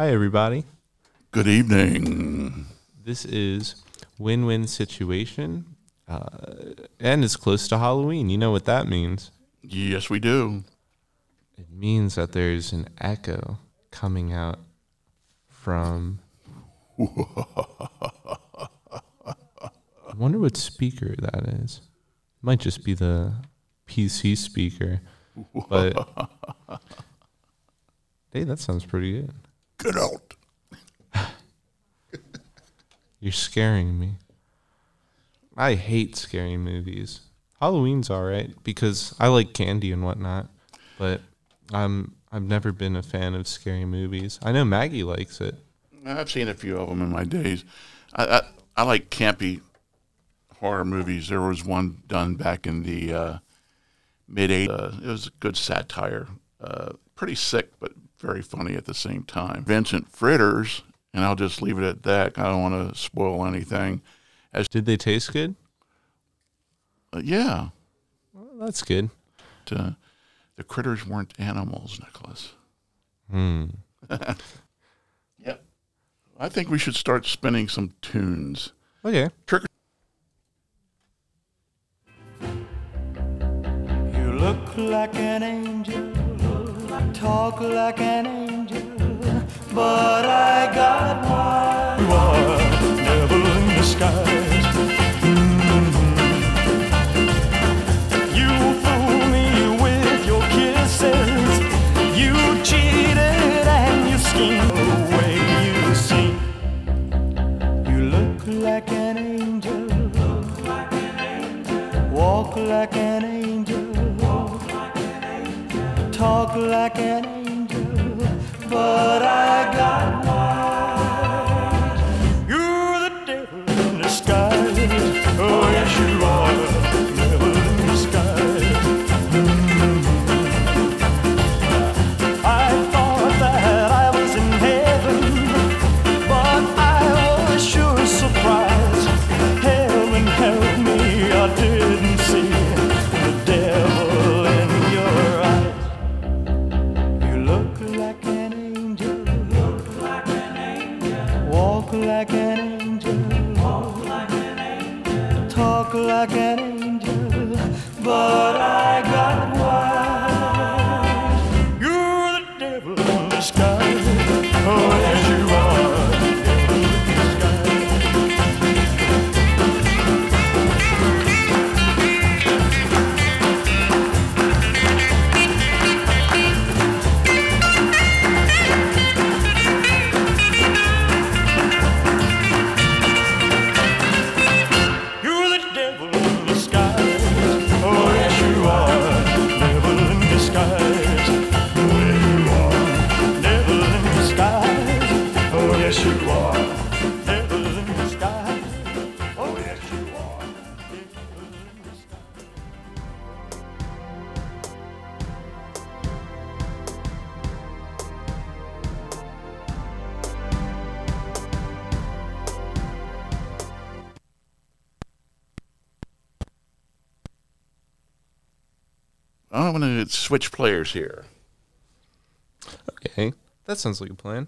Hi, everybody. Good evening. This is Win Win Situation, uh, and it's close to Halloween. You know what that means? Yes, we do. It means that there's an echo coming out from. I wonder what speaker that is. Might just be the PC speaker, but hey, that sounds pretty good. Get out. You're scaring me. I hate scary movies. Halloween's all right because I like candy and whatnot, but I'm I've never been a fan of scary movies. I know Maggie likes it. I've seen a few of them in my days. I, I, I like campy horror movies. There was one done back in the uh, mid 80s. Uh, it was a good satire. Uh, pretty sick, but very funny at the same time. Vincent Fritters, and I'll just leave it at that. I don't want to spoil anything. As Did they taste good? uh, yeah, Well, that's good. uh, the critters weren't animals, Nicholas. Hmm. Yep. I think we should start spinning some tunes. Okay. Trick You look like an angel, talk like an angel, but I got one. Are a devil in disguise. Mhm. You fool me with your kisses. You cheated and you schemed the way you seem. You look like an angel. Walk like an angel. Talk like an angel. But I got switch players here. Okay. That sounds like a plan.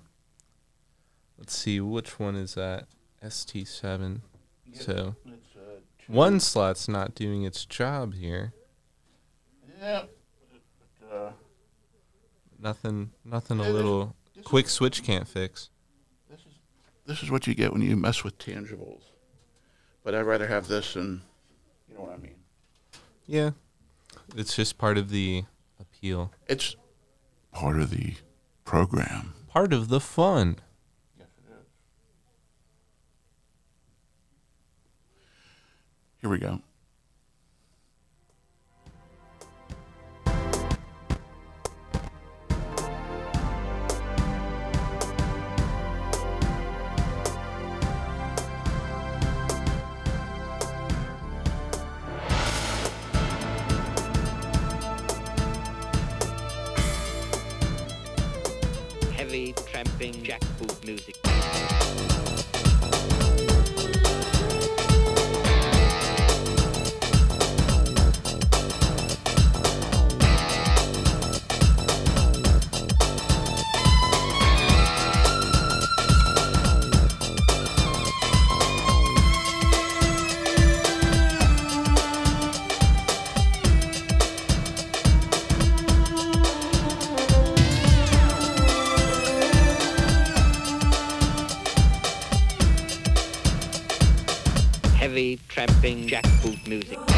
Let's see which one is that. ST7. So one slot's not doing its job here. Yeah. Uh, Nothing. Nothing. A Yeah, this- little this quick switch can't fix. this is what you get when you mess with tangibles. But I'd rather have this than, you know what I mean. Yeah. It's just part of the appeal. It's part of the program. Part of the fun. Yes, it is. Here we go. Tramping jackboot music. Music.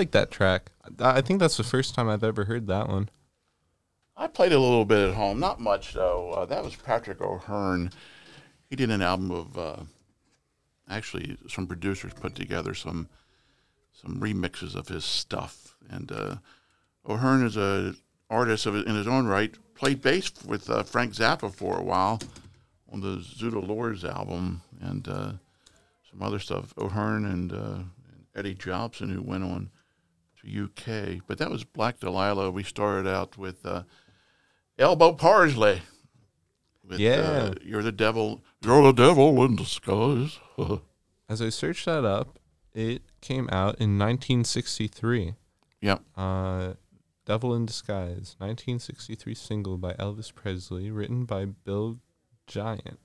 Like that track. I think that's the first time I've ever heard that one. I played a little bit at home, not much though. Uh, that was Patrick O'Hearn. He did an album of uh, actually some producers put together some some remixes of his stuff, and uh, O'Hearn is a artist of, in his own right. Played bass with uh, Frank Zappa for a while on the Zoot Allures album, and uh, some other stuff. O'Hearn and, uh, and Eddie Jobson, who went on to UK. But that was Black Delilah. We started out with uh, Elbow Parsley. With, Yeah. uh, you're the devil. You're the devil in disguise. As I searched that up, it came out in 1963. yep. Uh, Devil in Disguise, 1963 single by Elvis Presley, written by Bill Giant.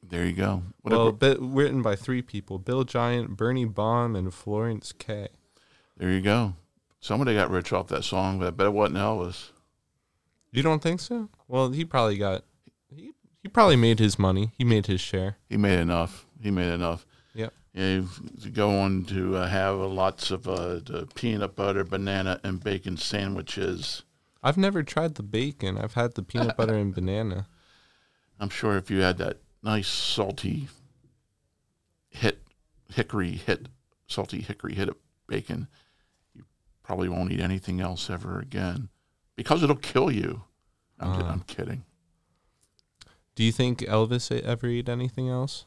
There you go. well, Whatever. bi- written by three people: Bill Giant, Bernie Baum, and Florence Kaye there you go. Somebody got rich off that song, but I bet it wasn't Elvis. You don't think so? Well, he probably got he he probably made his money. He made his share. He made enough. He made enough. Yep. Yeah, to go on to uh, have lots of uh, the peanut butter, banana, and bacon sandwiches. I've never tried the bacon. I've had the peanut butter and banana. I'm sure if you had that nice salty hit hickory hit salty hickory hit of bacon, probably won't eat anything else ever again because it'll kill you. I'm, Uh. I'm kidding. Do you think Elvis ever ate anything else?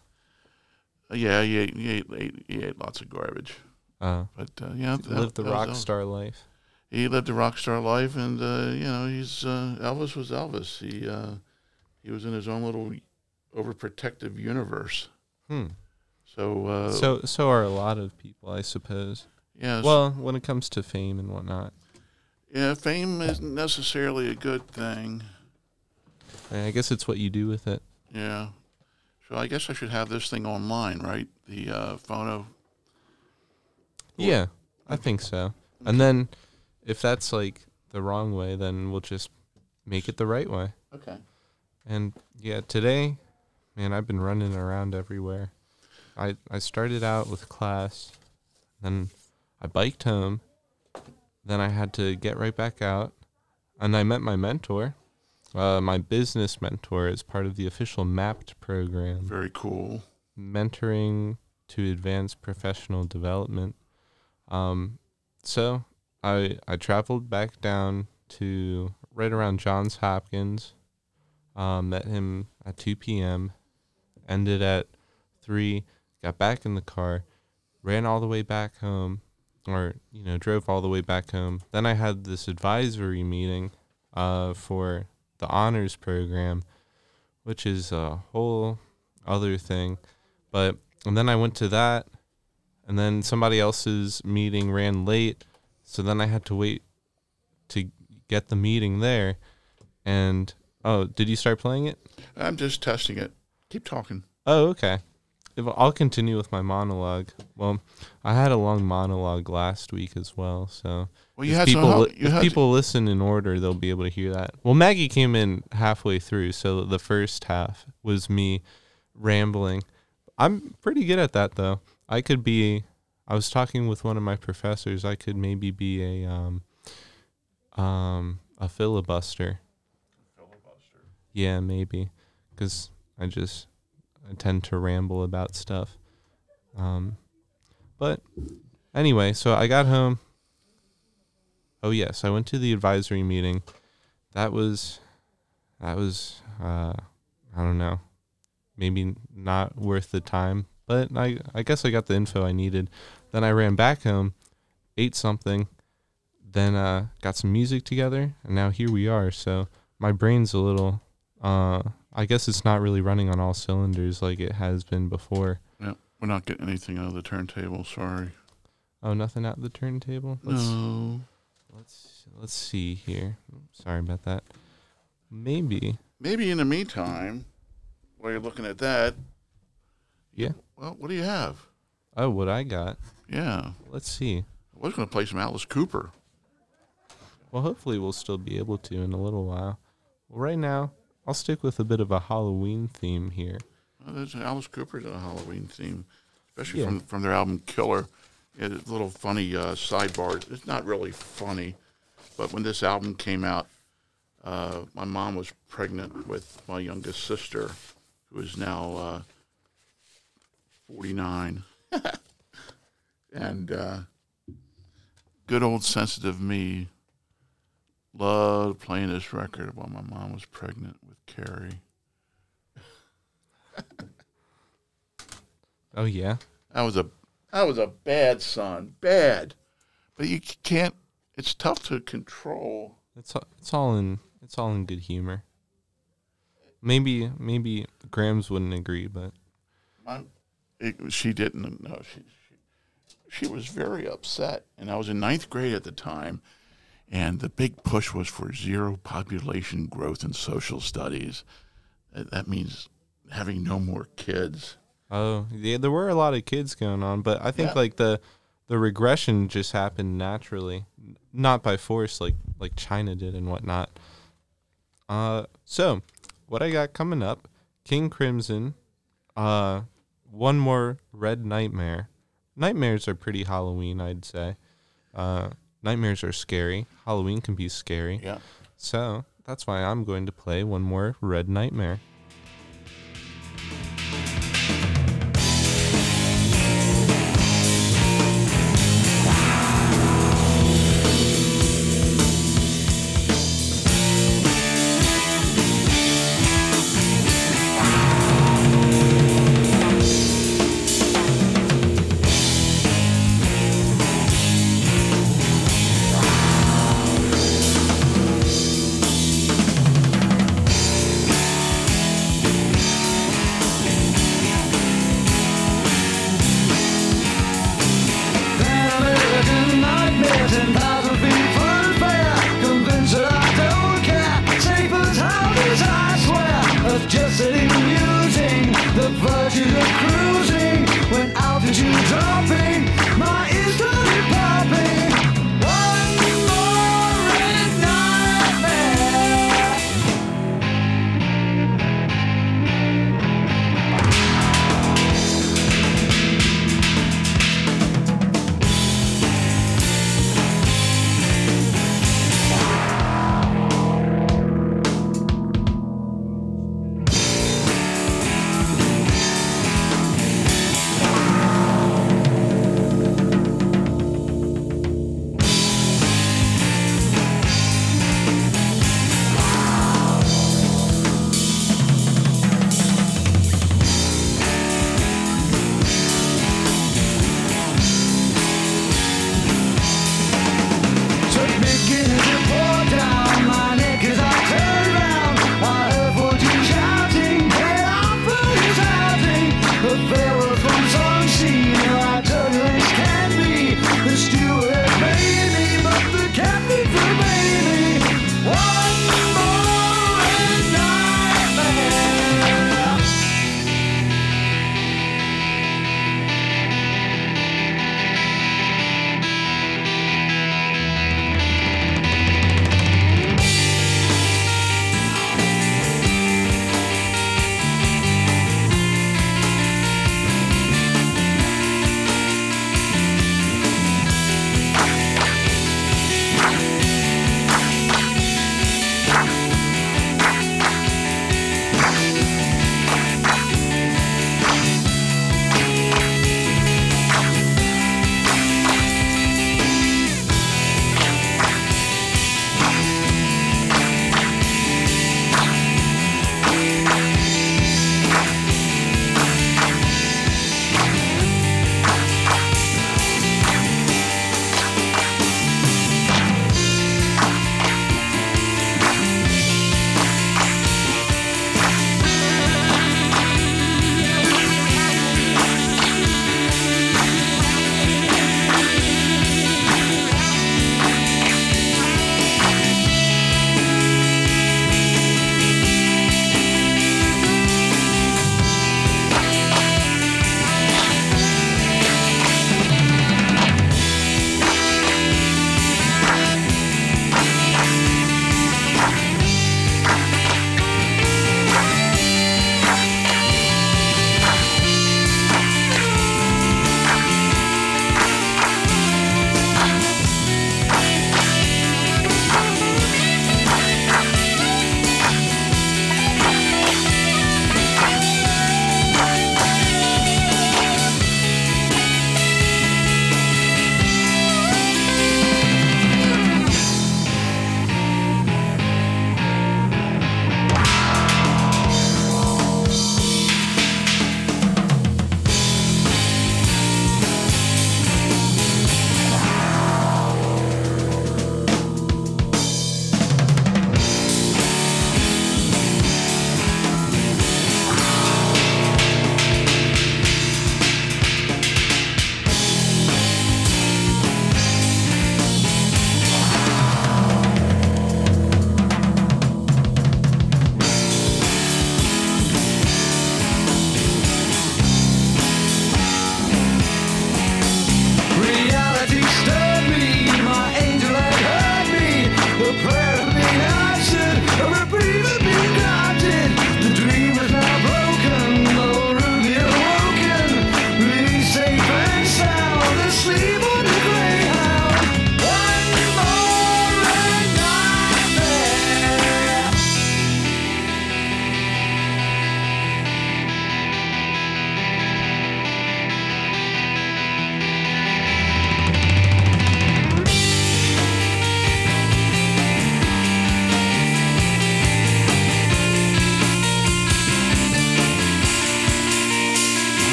Uh, yeah, he ate, he, ate, he ate lots of garbage. Uh, But uh, yeah, that- lived the rock star life. He lived a rock star life, and uh, you know, he's uh, Elvis was Elvis. He uh, he was in his own little overprotective universe. Hmm. So uh, So so are a lot of people, I suppose. Yeah, Well, when it comes to fame and whatnot, yeah, fame isn't necessarily a good thing. I guess it's what you do with it. Yeah. So I guess I should have this thing online, right? The uh, phono. Yeah, I think so. And then if that's like the wrong way, then we'll just make it the right way. Okay. And yeah, today, man, I've been running around everywhere. I I started out with class, then I biked home, then I had to get right back out, and I met my mentor, uh, my business mentor, as part of the official MAPT program Very cool. mentoring to advance professional development. Um, so I I traveled back down to right around Johns Hopkins. Um, met him at 2 p.m. Ended at three. Got back in the car, ran all the way back home, or you know drove all the way back home. Then I had this advisory meeting, uh, for the honors program, which is a whole other thing. But and then I went to that, and then somebody else's meeting ran late, so then I had to wait to get the meeting there. And oh, did you start playing it? I'm just testing it. Keep talking. Oh, okay. If I'll continue with my monologue. Well, I had a long monologue last week as well, so Well, you if had people help- you if had- people listen in order, they'll be able to hear that. Well, Maggie came in halfway through, so the first half was me rambling. I'm pretty good at that though. I could be. I was talking with one of my professors. I could maybe be a um, um, a filibuster. Yeah, maybe, because I just I tend to ramble about stuff. Um, but anyway, so I got home. Oh yes, I went to the advisory meeting. That was, that was, uh, I don't know, maybe not worth the time, but I I guess I got the info I needed. Then I ran back home, ate something, then uh, got some music together, and now here we are. So my brain's a little, uh, I guess it's not really running on all cylinders like it has been before. Yeah, we're not getting anything out of the turntable. Sorry. Oh, nothing out of the turntable. Let's No. let's let's see here. Sorry about that. Maybe. Maybe in the meantime, while you're looking at that, Yeah. well, what do you have? Oh, what I got. Yeah. Let's see. I was going to play some Alice Cooper. Well, hopefully we'll still be able to in a little while. Well, right now, I'll stick with a bit of a Halloween theme here. Well, Alice Cooper's a Halloween theme, especially Yeah. from from their album Killer. It's a little funny uh, sidebar. It's not really funny, but when this album came out, uh, my mom was pregnant with my youngest sister, who is now uh, 49. and uh, good old sensitive me loved playing this record while my mom was pregnant with Carrie. Oh yeah. I was a I was a bad son, bad. But you can't. It's tough to control. It's it's all in it's all in good humor. Maybe maybe Grams wouldn't agree, but My, it, she didn't. No, she, she she was very upset, and I was in ninth grade at the time, and the big push was for zero population growth in social studies. That, means having no more kids. oh yeah, there were a lot of kids going on, but I think Yeah. like the the regression just happened naturally, not by force like like China did and whatnot. Uh, so what I got coming up, King Crimson, uh, one more Red Nightmare. Nightmares are pretty Halloween, I'd say. Uh, nightmares are scary. Halloween can be scary. Yeah. So that's why I'm going to play one more Red Nightmare.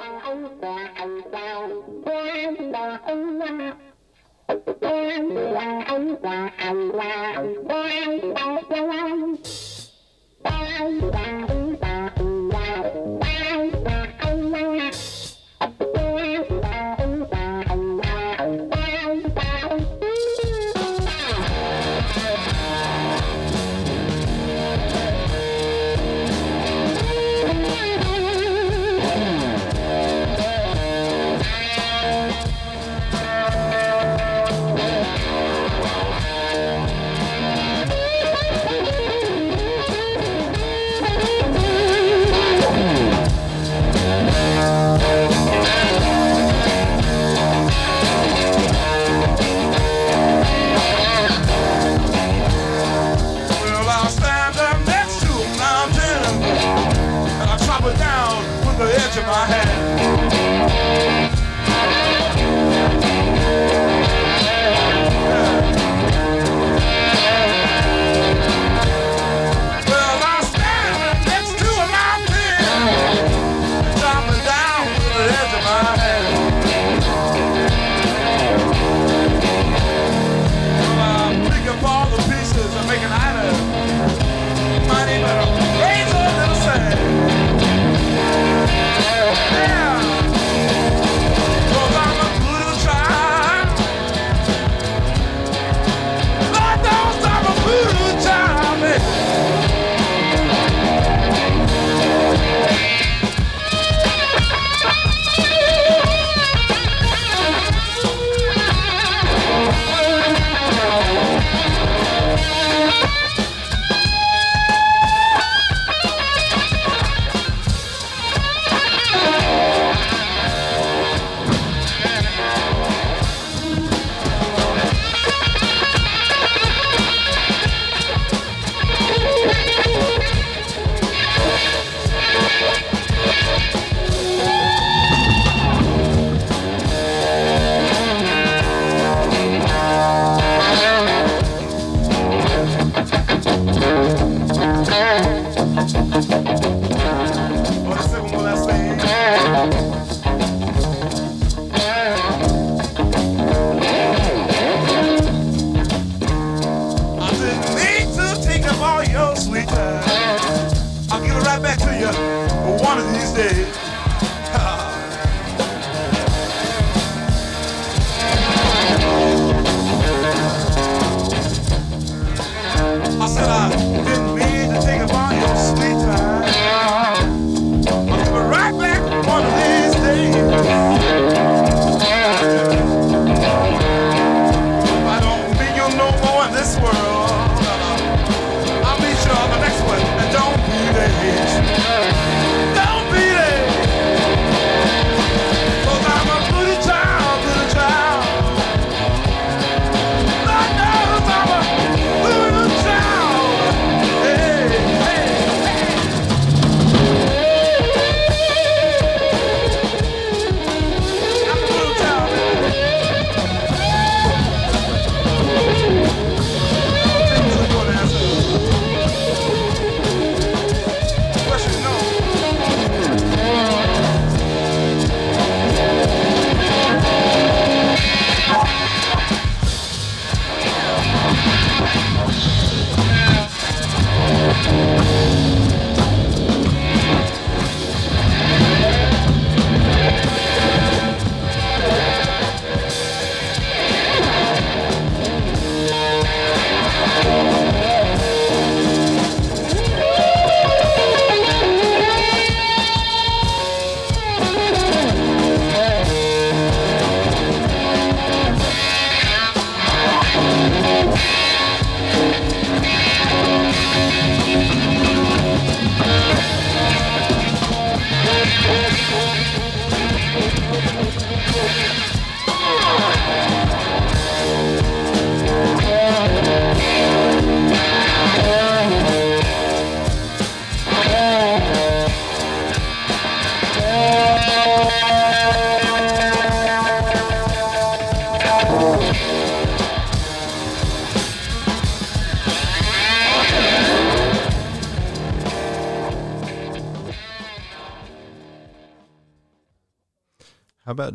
Well,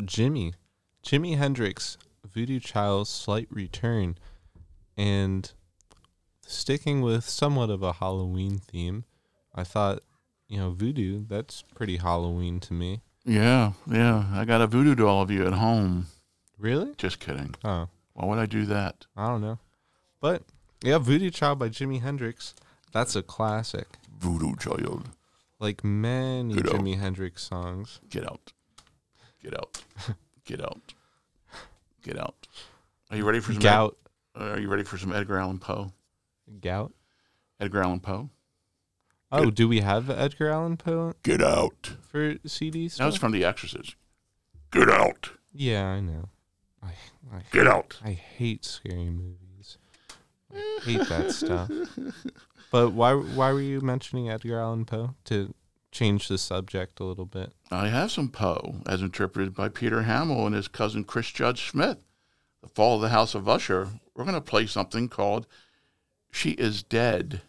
Jimmy? Jimi Hendrix, Voodoo Child's Slight Return. And sticking with somewhat of a Halloween theme, I thought, you know, voodoo, that's pretty Halloween to me. Yeah, yeah. I got a voodoo doll of you at home. Really? Just kidding. Oh, Why would I do that? I don't know. But yeah, Voodoo Child by Jimi Hendrix. That's a classic. Voodoo child. Like many Jimi Hendrix songs. Get out. Get out. Get out. Get out. Are you ready for some Gout. Are you ready for some Edgar Allan Poe? Gout. Edgar Allan Poe. Oh, do we have Edgar Allan Poe Get out. for CDs? That was from The Exorcist. Get out. Yeah, I know. I, I, Get out. I hate scary movies. I hate that stuff. But why why were you mentioning Edgar Allan Poe to change the subject a little bit? I have some Poe, as interpreted by Peter Hammill and his cousin Chris Judge Smith. The Fall of the House of Usher. We're going to play something called "She Is Dead."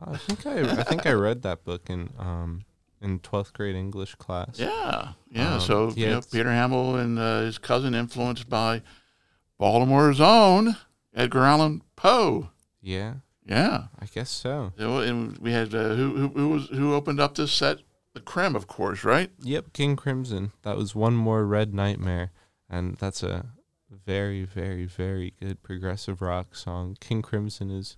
I think I I think I read that book in um in twelfth grade English class. Yeah, yeah. Um, so yeah, you know, Peter Hammill and uh, his cousin, influenced by Baltimore's own Edgar Allan Poe. Yeah, Yeah. I guess so. So, and we had uh, who, who who was who opened up this set? The Creme, of course, right? Yep, King Crimson. That was one more Red Nightmare, and that's a very, very, very good progressive rock song. King Crimson is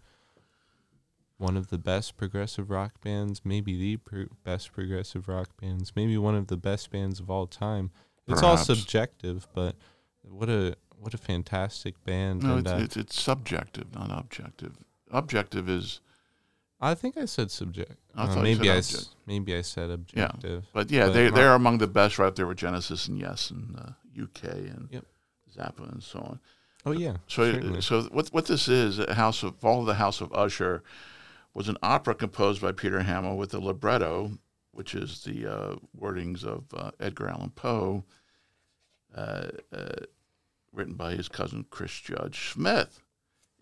one of the best progressive rock bands, maybe the pro- best progressive rock bands, maybe one of the best bands of all time. It's all subjective, but what a what a fantastic band! No, and it's, uh, it's it's subjective, not objective. Objective is, I think I said subject. I uh, maybe I maybe I said objective. but yeah, But they they're among the best, right there with Genesis and Yes and uh, UK and Yep. Zappa and so on. Oh yeah, So, certainly. so what what this is, House of Fall of the House of Usher, was an opera composed by Peter Hammill with a libretto, which is the uh, wordings of uh, Edgar Allan Poe, uh, uh, written by his cousin Chris Judge Smith,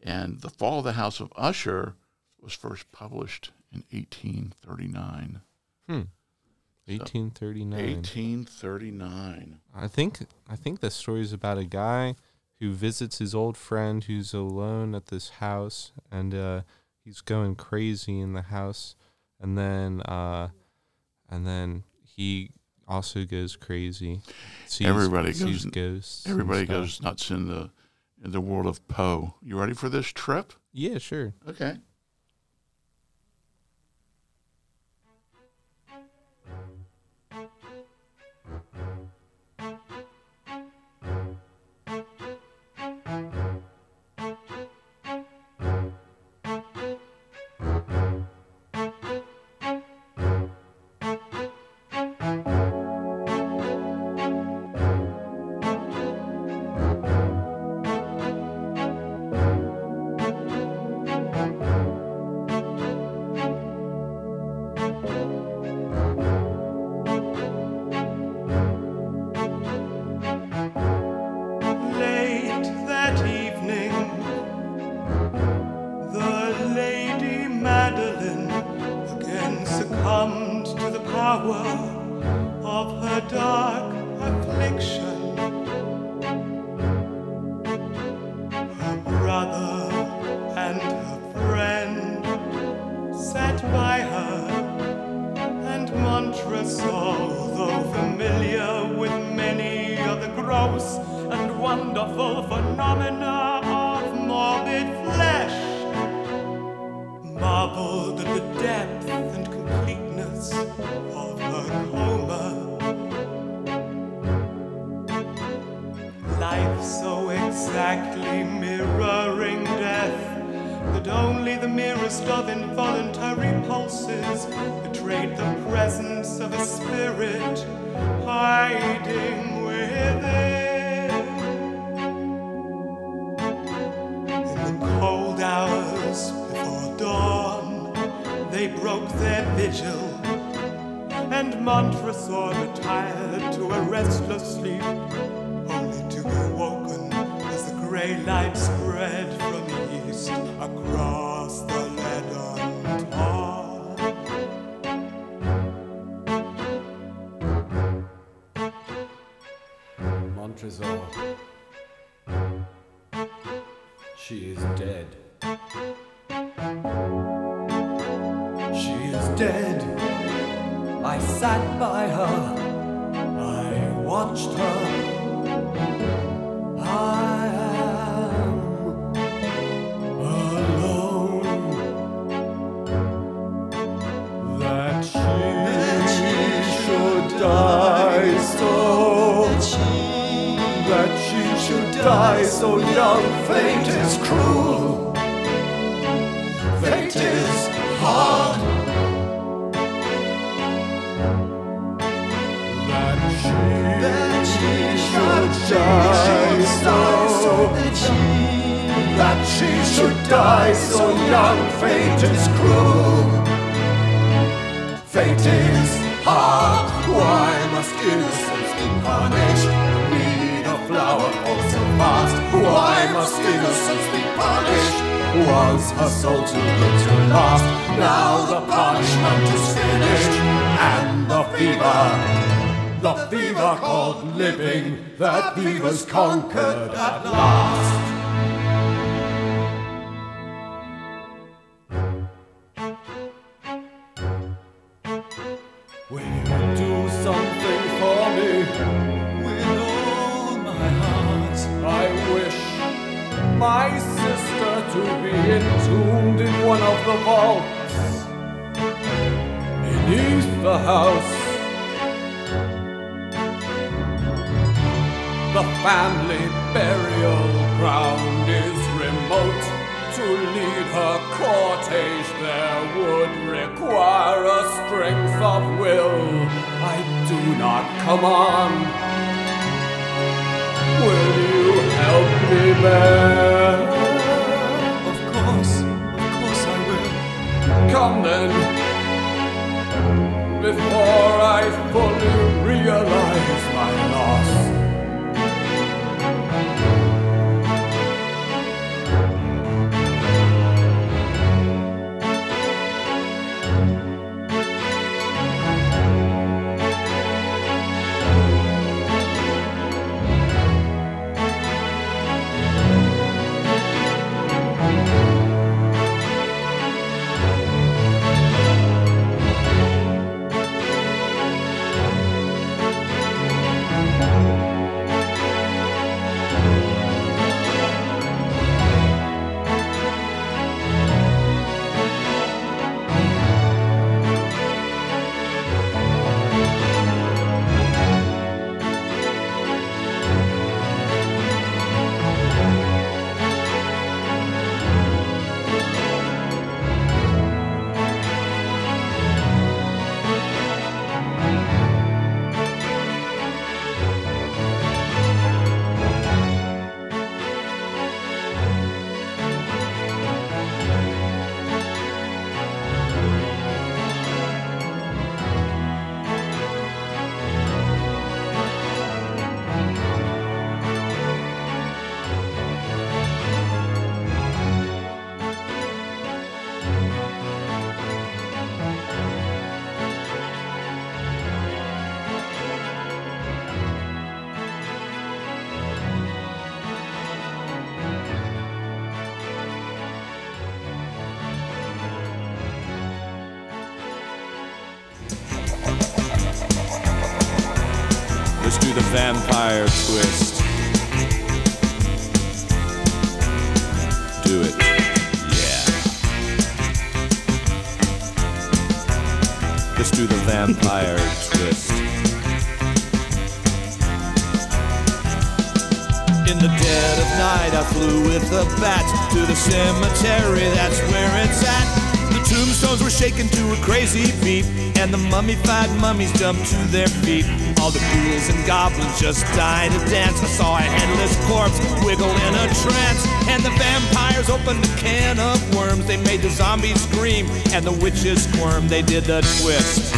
and the Fall of the House of Usher was first published in 1839. Hmm. 1839. 1839. I think I think the story is about a guy who visits his old friend who's alone at this house, and uh, he's going crazy in the house, and then uh, and then he also goes crazy. Sees, Everybody sees goes- ghosts. Everybody goes nuts in the in the world of Poe. You ready for this trip? Yeah, sure. Okay. Die so young. Fate is cruel. Fate is hard. Why must innocence be punished? Need a flower for so fast. Why must innocence be punished? Was her soul too good to last? Now the punishment is finished, and the fever, the fever called living, that fever's conquered at last. Not command. Will you help me bear? Of course, of course I will. Come then, before I fully realize vampire twist. Do it. Yeah. Let's do the vampire twist. In the dead of night, I flew with a bat to the cemetery, that's where it's at. The tombstones were shaken to a crazy beat, and the mummified mummies jumped to their feet. All the ghouls and goblins just died to dance. I saw a headless corpse wiggle in a trance, and the vampires opened a can of worms. They made the zombies scream, and the witches squirm. They did the twist.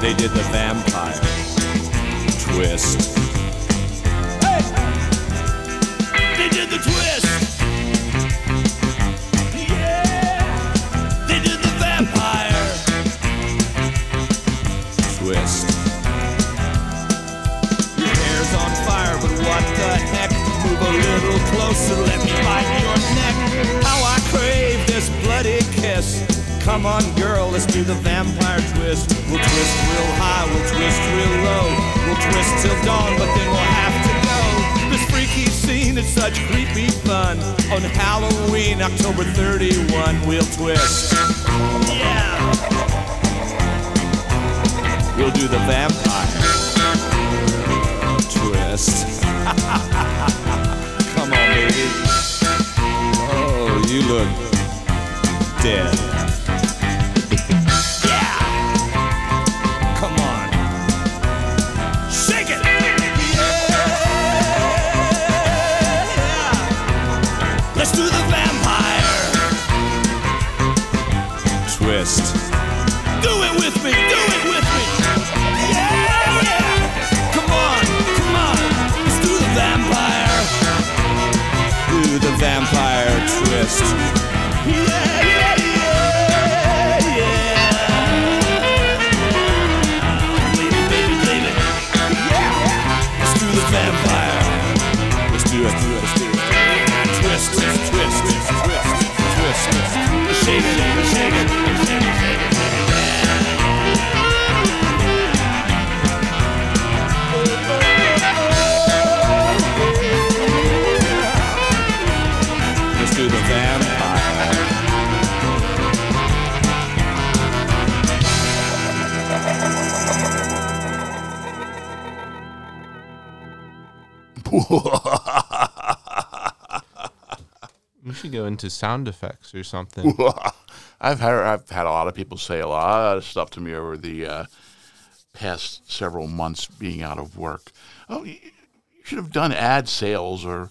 They did the vampire twist. Hey! They did the twist. Come on, girl, let's do the vampire twist. We'll twist real high, we'll twist real low. We'll twist till dawn, but then we'll have to go. This freaky scene is such creepy fun. On Halloween, October 31, we'll twist. Yeah! We'll do the vampire twist. Come on, baby. Oh, you look dead. Let's into sound effects or something. I've had I've had a lot of people say a lot of stuff to me over the uh, past several months being out of work. Oh, you, should have done ad sales or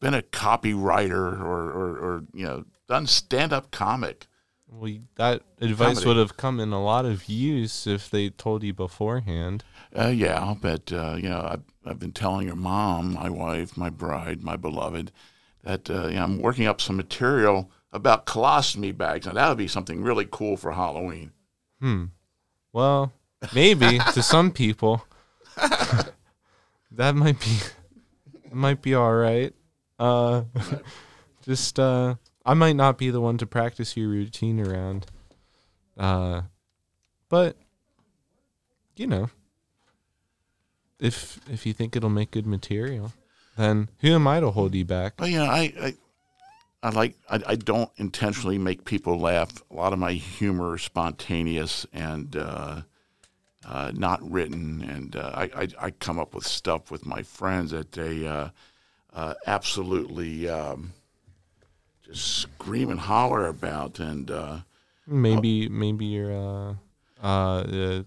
been a copywriter or, or, or you know done stand up comic. Well, that advice Comedy. would have come in a lot of use if they told you beforehand. Uh, yeah, but uh, you know I've, I've been telling your mom, my wife, my bride, my beloved, that uh, you know, I'm working up some material about colostomy bags. Now that would be something really cool for Halloween. Well, maybe to some people, that might be might be all right. Uh, just uh, I might not be the one to practice your routine around. Uh, but you know, if if you think it'll make good material, then who am I to hold you back? Well, you know, I, I, I like, I, I don't intentionally make people laugh. A lot of my humor is spontaneous and uh, uh, not written, and uh, I, I, I come up with stuff with my friends that they uh, uh, absolutely um, just scream and holler about, and uh, Maybe maybe you're uh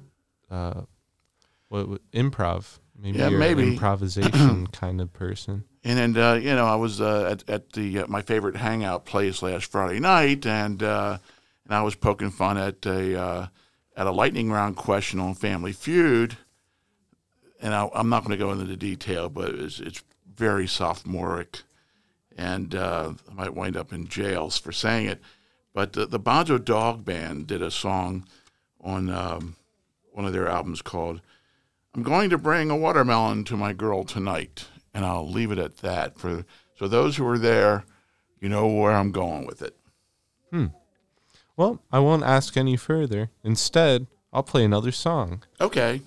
uh what improv. Maybe Yeah, maybe. an improvisation kind of person. And and uh, you know, I was uh, at at the uh, my favorite hangout place last Friday night, and uh, and I was poking fun at a uh, at a lightning round question on Family Feud. And I, I'm not going to go into the detail, but it's it's very sophomoric, and uh, I might wind up in jails for saying it. But the, the Bonzo Dog Band did a song on um, one of their albums called I'm going to bring a watermelon to my girl tonight, and I'll leave it at that. For so those who are there, you know where I'm going with it. Hmm. Well, I won't ask any further. Instead, I'll play another song. Okay.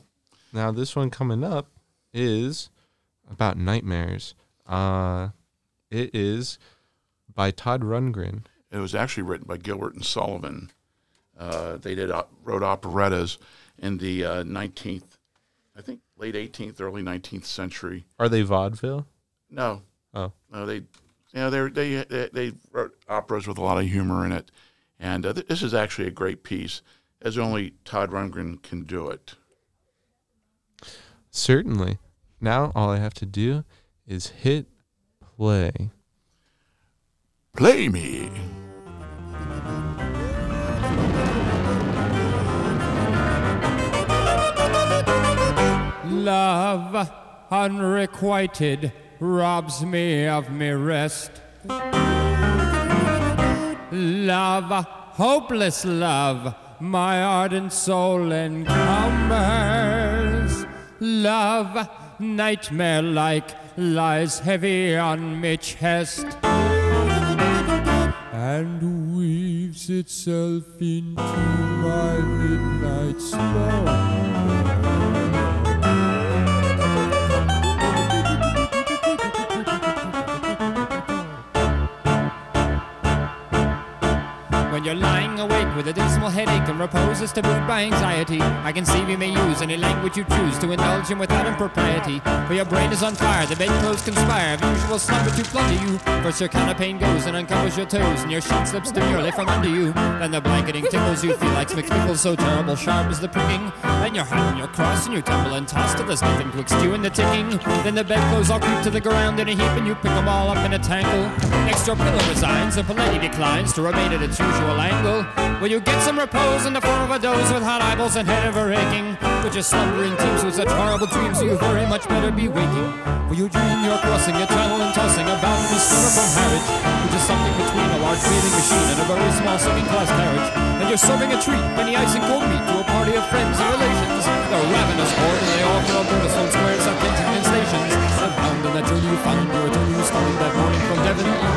Now, this one coming up is about nightmares. Uh, it is by Todd Rundgren. It was actually written by Gilbert and Sullivan. Uh, they did wrote operettas in the uh, 19th, I think, late 18th, early 19th century. Are they vaudeville? No, Oh, no, they, you know, they they they they wrote operas with a lot of humor in it, and uh, th- this is actually a great piece, as only Todd Rundgren can do it. certainly. Now, all I have to do is hit play. Play me. Love unrequited robs me of me rest. Love, hopeless love, my ardent soul encumbers. Love, nightmare like, lies heavy on me chest and weaves itself into my midnight slumber. You're lying awake with a dismal headache and repose is tabooed by anxiety, I conceive you may use any language you choose to indulge in without impropriety. For your brain is on fire, the bedclothes conspire of usual slumber to plunder you. First your counterpane goes and uncovers your toes, and your sheet slips demurely from under you. Then the blanketing tickles you feel like McPickles, so terrible sharp is the pricking. Then you're hot and you're cross and you tumble and toss till there's nothing twixt you and the ticking. Then the bedclothes all creep to the ground in a heap, and you pick 'em all up in a tangle. Next your pillow resigns, the Palladi declines to remain at its usual angle. Will you get some repose in the form of a doze with hot eyeballs and head ever aching? But your slumbering keeps with such horrible dreams, so you very much better be waking. Will you dream you're crossing a tunnel and tossing about in a steamer from Harwich, which is something between a large bathing machine and a very small second class carriage? And you're serving a treat, many ice and cold meat, to a party of friends and relations. They're ravenous horde, and they all fill Alberta Sloane Square, South Kensington stations. And found on that journey you found your attorney who started that morning from.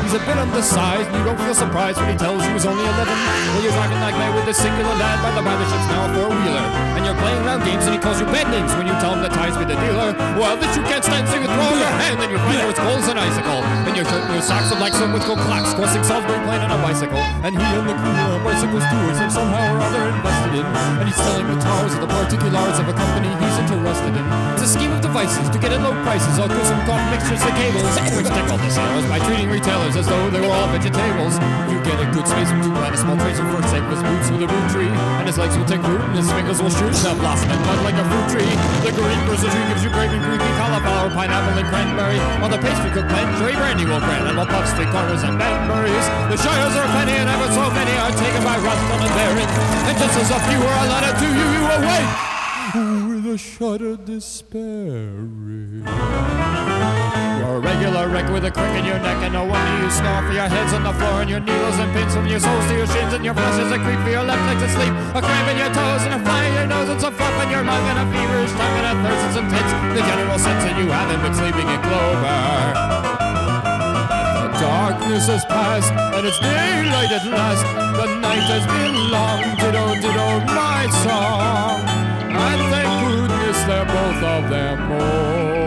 He's a bit undersized, and you don't feel surprised when he tells you he's only 11. Well, you're driving like mad with this singular lad by the by the ship's now a four-wheeler. And you're playing around games, and he calls you bad names when you tell him the ties with the dealer. Well, that you can't stand, so you throw your hand, and you find out it's cold as an icicle. And your shirt and your socks are like soap with gold clocks, crossing Salisbury Plain on a bicycle. And he and the crew are bicycle stewards, and somehow or other invested in. And he's selling guitars of the particulars of a company he's interested in. It's a scheme of devices to get at low prices, all goods from cough mixtures to cables, which tickle the sailors by treating retailers as though they were all vegetables. You get a good space two plant a small trace of fruit safe his boots with a root tree, and his legs will take root, and his fingers will shoot, and blossom and bud like a fruit tree. The green person tree gives you grape and creepy cauliflower, pineapple and cranberry, while the pastry cook plant cherry brandy will grant, and will puff steak corners and Banburys. The shires are plenty, and ever so many are taken by Rothschild and Baring, and just as a few are allotted to you, you awake with a shudder despairing. You're a regular wreck with a crick in your neck and no wonder you snore for your heads on the floor and your needles and pins from your soles to your shins and your flesh is a creep for your left leg to sleep. A cramp in your toes and a fly in your nose and some fluff in your lung and a feverish tongue and a thirst some tits. The general sense that you haven't been sleeping in clover. The darkness has passed and it's daylight at last. The night has been long, ditto, ditto, my song. And thank goodness they're both of them over.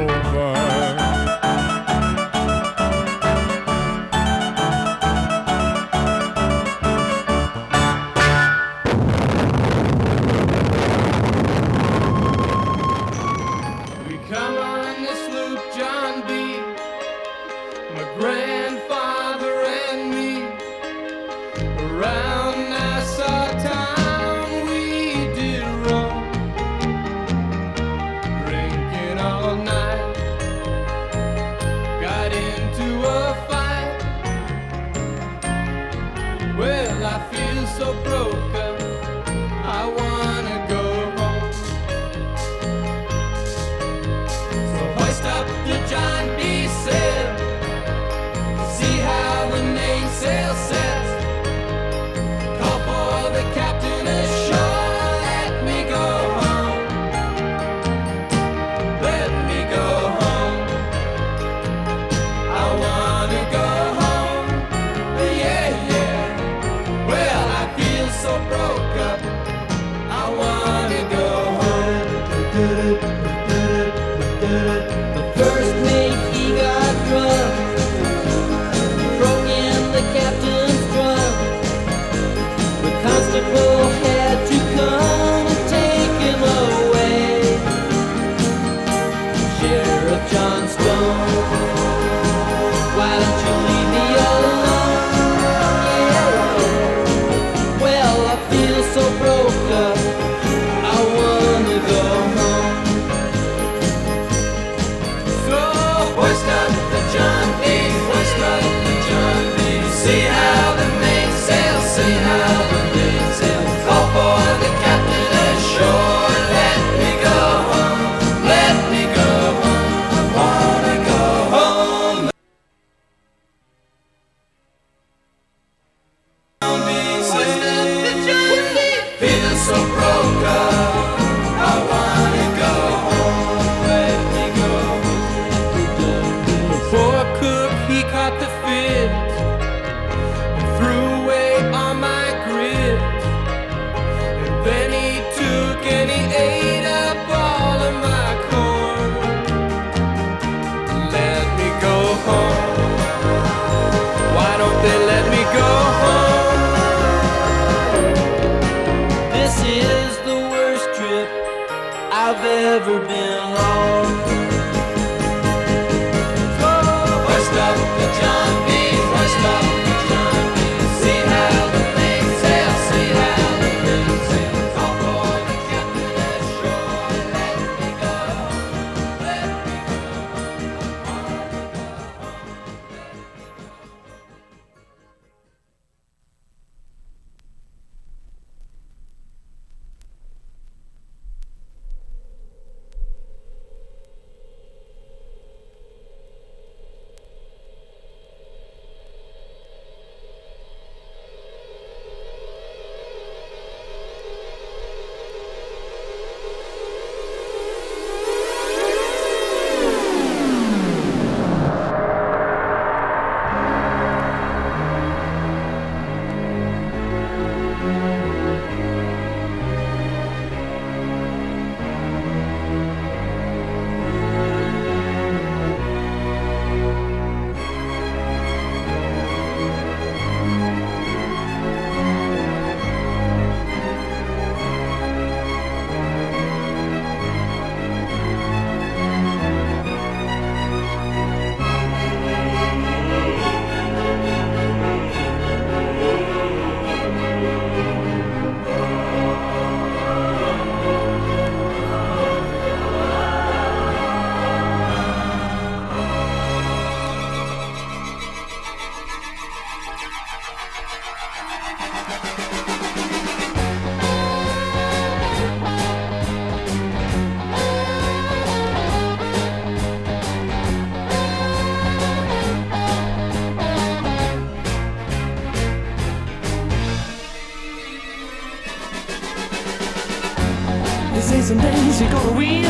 Say some days you're gonna win.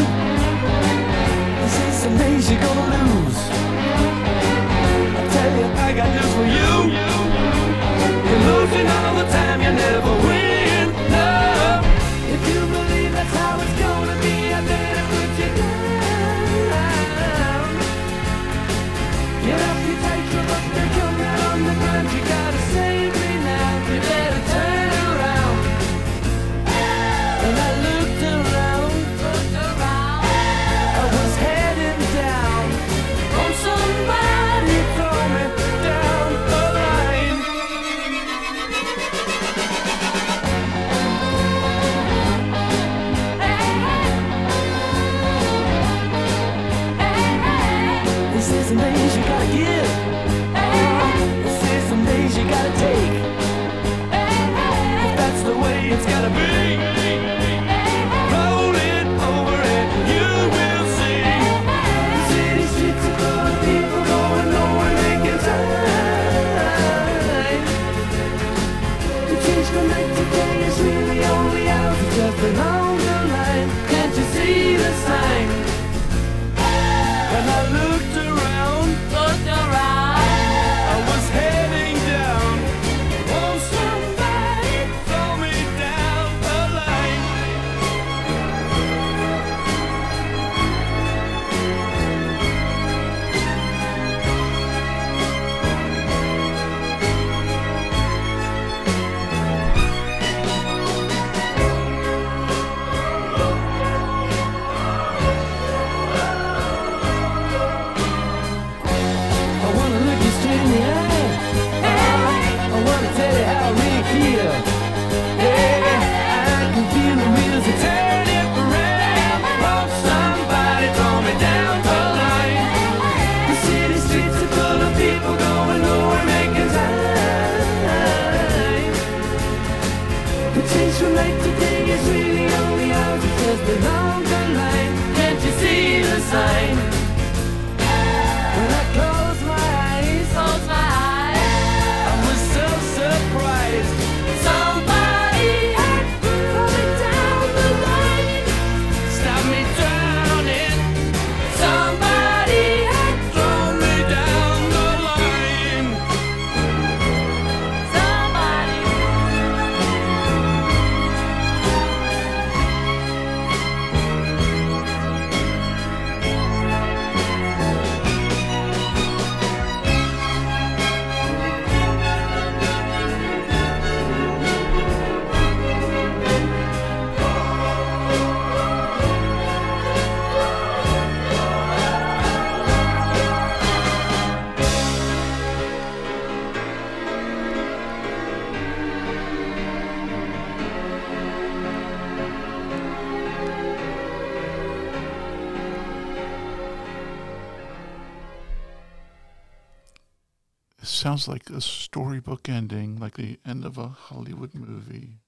Say some days you're gonna lose. I tell you, I got news for you. You're losing all the time, you never win. Sounds like a storybook ending, like the end of a Hollywood movie.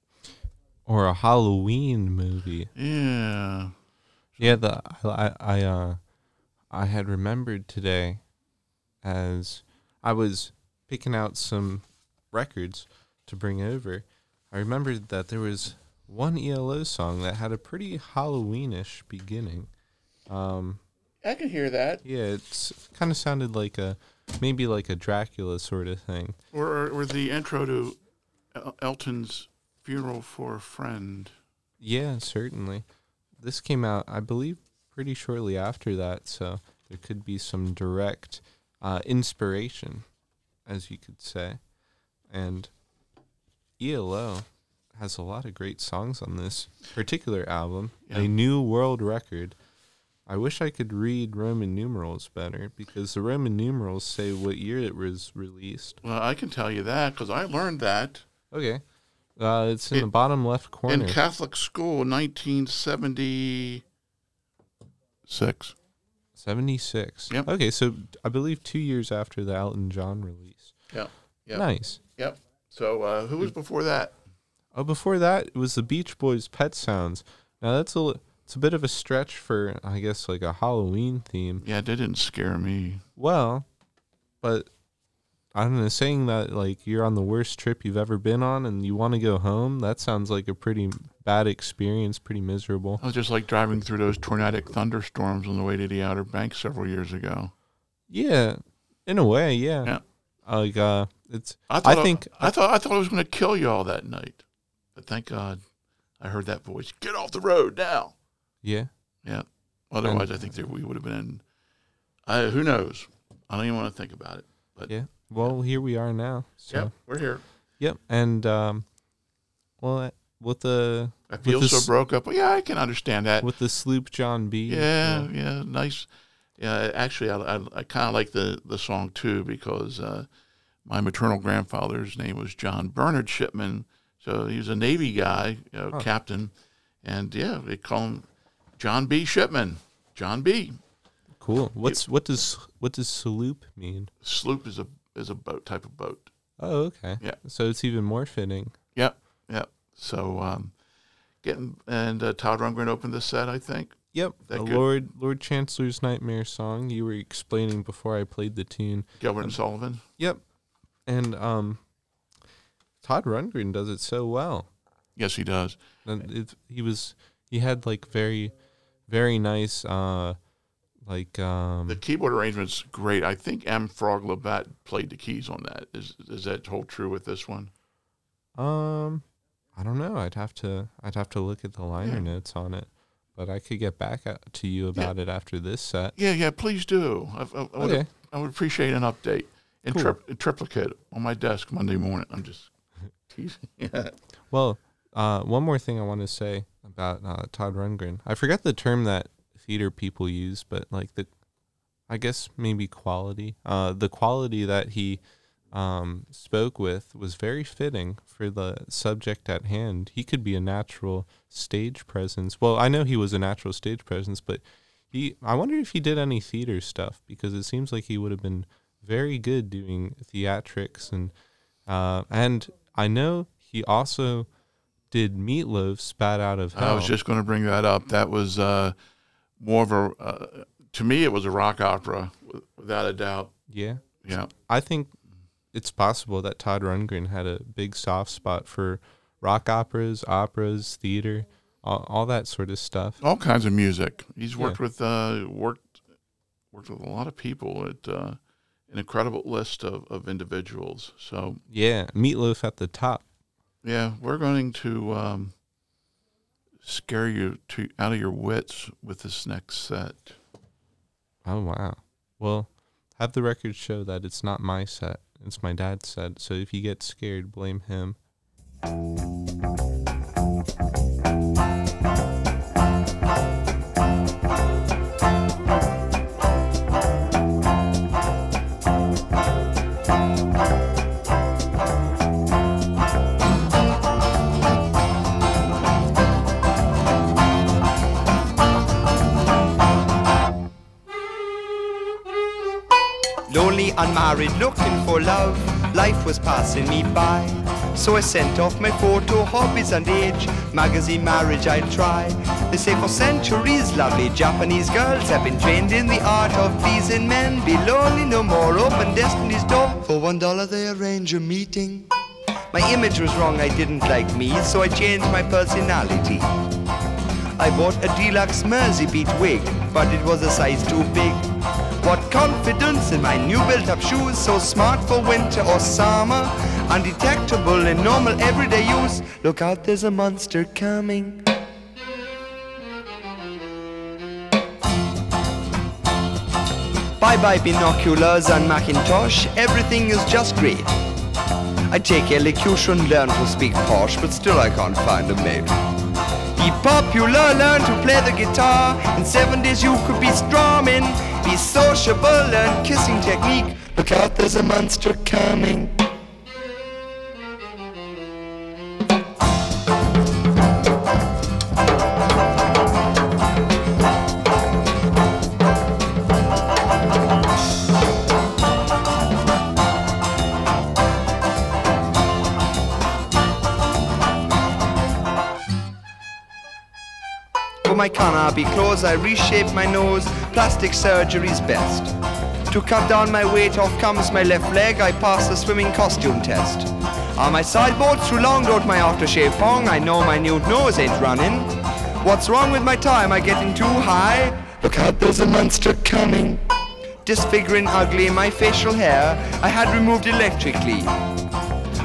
Or a Halloween movie. Yeah. Yeah, the I I uh I had remembered today as I was picking out some records to bring over. I remembered that there was one ELO song that had a pretty Halloweenish beginning. Um I can hear that. yeah, it's kind of sounded like a maybe like a Dracula sort of thing. Or, or, or the intro to El- Elton's funeral for a friend. Yeah, certainly. This came out, I believe, pretty shortly after that, so there could be some direct uh, inspiration, as you could say. And ELO has a lot of great songs on this particular album, Yeah. a new world record. I wish I could read Roman numerals better because the Roman numerals say what year it was released. Well, I can tell you that because I learned that Okay. Uh, it's in It- the bottom left corner. in Catholic school, 1976. 76. Yep. Okay, so I believe two years after the Elton John release. Yeah. Yep. Nice. Yep. So uh, who was before that? Oh, before that it was the Beach Boys' "Pet Sounds." Now that's a it's a bit of a stretch for I guess like a Halloween theme. Yeah, that didn't scare me. Well, but I don't know, saying that like you're on the worst trip you've ever been on and you want to go home, that sounds like a pretty bad experience, pretty miserable. I was just like driving through those tornadic thunderstorms on the way to the Outer Banks several years ago. Yeah, in a way, yeah. Yeah. Like uh it's I I, think I, thought I thought I was going to kill you all that night, but thank God, I heard that voice. Get off the road now. Yeah. Yeah. Otherwise, I think that we would have been in. I, who knows? I don't even want to think about it. But Yeah. Well, here we are now. So Yep, we're here. Yep. And um well uh, with the I feel the so broke up. Well, yeah, I can understand that. with the sloop John B. Yeah, yeah, nice. Yeah, actually, I, I, I kind of like the, the song too because uh, my maternal grandfather's name was John Bernard Shipman. So he was a Navy guy, you know, captain. And yeah, they call him John B. Shipman. John B. Cool. What's what does what does sloop mean? Sloop is a is a boat type of boat. Oh, okay. Yeah. So it's even more fitting. Yep, yep. So um, getting and uh, Todd Rundgren opened the set, I think. Yep. That the good? Lord Lord Chancellor's Nightmare song you were explaining before I played the tune. Gilbert Um, and Sullivan. Yep. And um Todd Rundgren does it so well. Yes, he does. And it, he was he had like very very nice uh like um The keyboard arrangement's great. I think M. Frog Labat played the keys on that. Is is that hold true with this one? um I don't know. I'd have to I'd have to look at the liner Yeah. notes on it. But I could get back to you about it after this set. Yeah, yeah. Please do. I, I, I would, Okay. I would appreciate an update in, Cool. in triplicate on my desk Monday morning. I'm just teasing. Yeah. Well, uh, one more thing I want to say about uh, Todd Rundgren. I forget the term that theater people use, but like the, I guess maybe quality. Uh, the quality that he um, spoke with was very fitting for the subject at hand. He could be a natural stage presence. Well, I know he was a natural stage presence, but he. I wonder if he did any theater stuff because it seems like he would have been very good doing theatrics and uh, and I know he also did Meatloaf's Bat out of hell. I was just going to bring that up. That was uh, more of a, uh, to me, it was a rock opera, without a doubt. yeah. Yeah. I think it's possible that Todd Rundgren had a big soft spot for rock operas, operas, theater, all, all that sort of stuff. All kinds of music. He's worked Yeah. with uh, worked worked with a lot of people. At uh, an incredible list of, of individuals. So Yeah, Meatloaf at the top. Yeah, we're going to um, scare you to out of your wits with this next set. Oh wow. Well, have the record show that it's not my set. It's my dad's set. So if you get scared, blame him. Unmarried, looking for love. Life was passing me by. So I sent off my photo, hobbies and age. Magazine marriage I'll try. They say for centuries, lovely Japanese girls have been trained in the art of pleasing men. Be lonely no more, open destiny's door. For one dollar they arrange a meeting. My image was wrong, I didn't like me, so I changed my personality. I bought a deluxe Mersey beat wig, but it was a size too big. What confidence in my new built up shoes, so smart for winter or summer, undetectable in normal everyday use. Look out, there's a monster coming. Bye bye binoculars and Macintosh, everything is just great. I take elocution, learn to speak posh, but still I can't find a mate. Be popular, learn to play the guitar. In seven days you could be strumming. Be sociable, learn kissing technique. Look out, there's a monster coming. My Carnaby clothes, I reshape my nose. Plastic surgery's best. To cut down my weight, off comes my left leg, I pass the swimming costume test. On my sideboard, through long road my aftershave pong, I know my new nose ain't running. What's wrong with my tie? Am I getting too high? Look out, there's a monster coming. Disfiguring ugly my facial hair, I had removed electrically.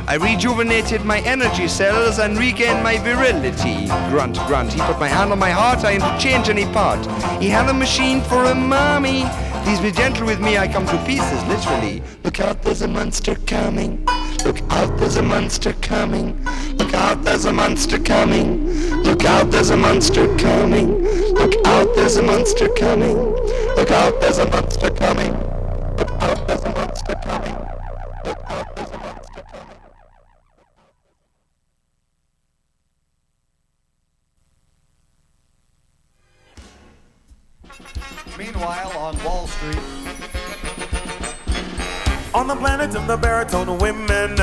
I rejuvenated my energy cells and regained my virility. Grunt, grunt. He put my hand on my heart, I interchange any part. He had a machine for a mommy. Please be gentle with me, I come to pieces, literally. Look out, there's a monster coming. Look out, there's a monster coming. Look out, there's a monster coming. Look out, there's a monster coming. Look out, there's a monster coming. Look out, there's a monster coming. Look out, there's a monster coming. Look out, Meanwhile, on Wall Street. On the planet of the baritone women,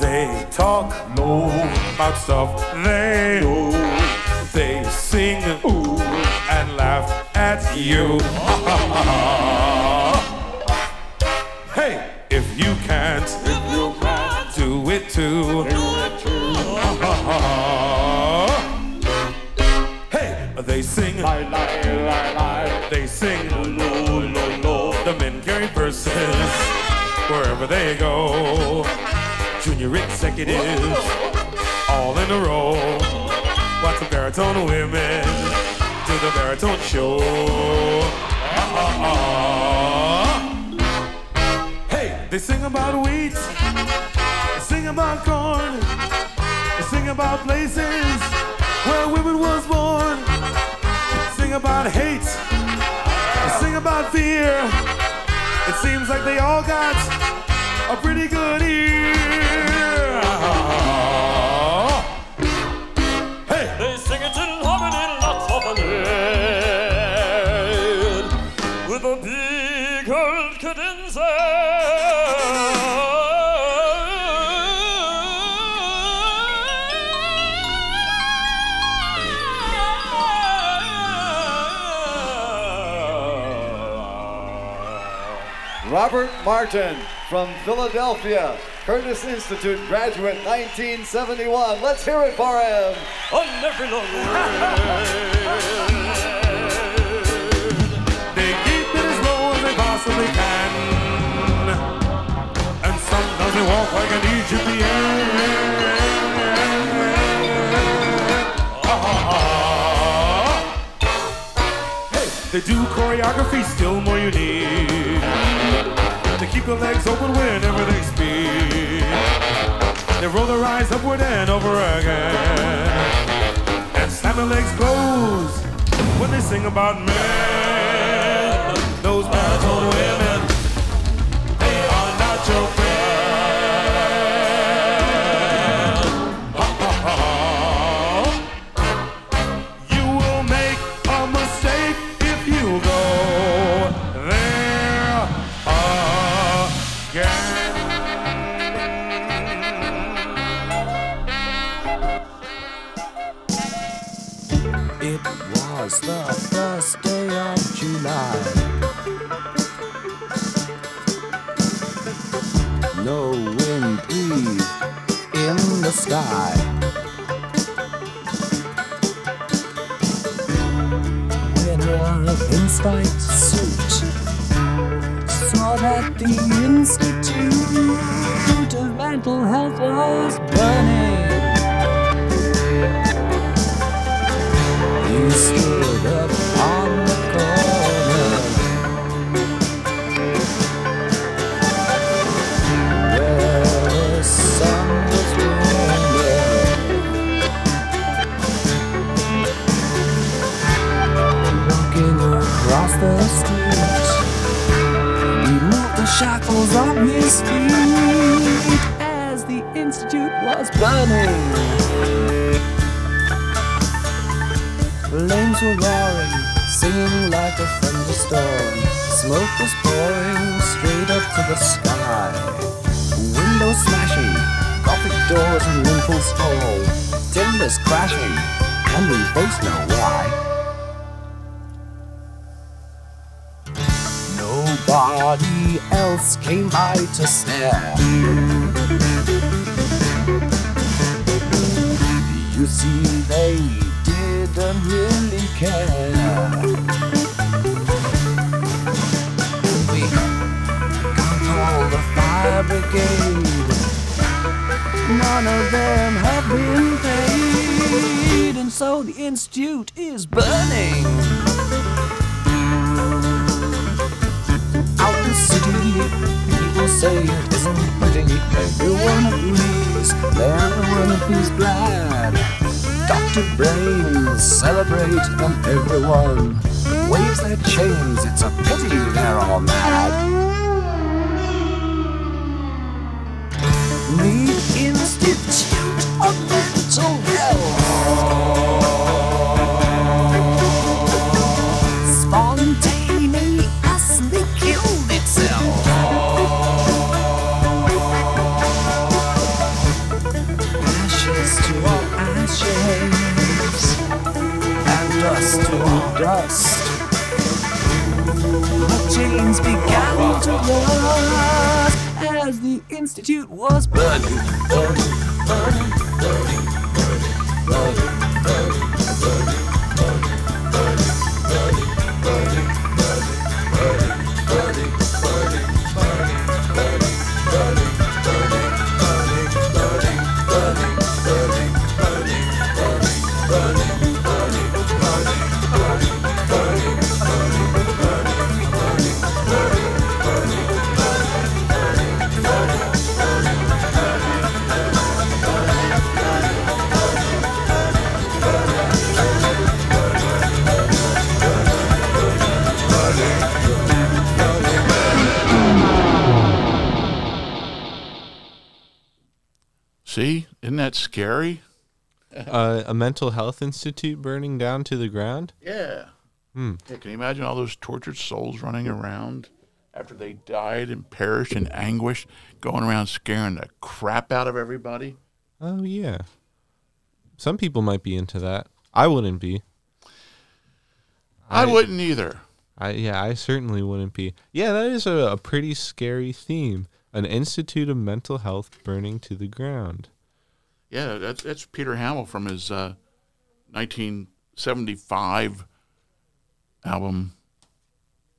they talk no about stuff they know. They sing ooh and laugh at you. hey, if you can't, if you can't do it too. hey, they sing lie lie lie wherever they go. Junior executives, all in a row. Watch the baritone women do the baritone show. Uh-huh. Hey, they sing about wheat, they sing about corn, they sing about places where women was born. They Sing about hate, they sing about fear. It seems like they all got a pretty good ear. Hey, they sing it in harmony, lots of it, with a big old cadenza. Robert Martin from Philadelphia, Curtis Institute graduate 1971. Let's hear it for him. On every long They keep it as low as they possibly can. And sometimes they walk like an Egyptian. Hey, they do choreography still more unique. Keep their legs open whenever they speak. They roll their eyes upward and over again. And slam their legs closed when they sing about men. Those baritone women, was the first day of July. No wind breathed in the sky. When a pinstripe suit saw that the Institute of Mental Health was burning. On his feet as the institute was burning. Flames were roaring, singing like a thunderstorm. Smoke was pouring straight up to the sky. Windows smashing, gothic doors and lintels fall. Timbers crashing, and we both know why. Else came by to stare. You see, they didn't really care. We can't call the fire brigade. None of them have been paid, and so the institute is burning. People say it isn't pretty. Everyone agrees, everyone is glad. Dr. Brains celebrate, and everyone waves their chains. It's a pity they're all mad. Institute of Mental Health dust. The chains began to rust as the institute was burning, burning, burning, burning, burning, burning, scary? Uh, a mental health institute burning down to the ground. Yeah. Hmm. Yeah, can you imagine all those tortured souls running around after they died and perished in anguish, going around scaring the crap out of everybody? Oh yeah. Some people might be into that. I wouldn't be. I, wouldn't either. I yeah, I certainly wouldn't be. Yeah, that is a, a pretty scary theme. An institute of mental health burning to the ground. Yeah, that's that's Peter Hammill from his uh, 1975 album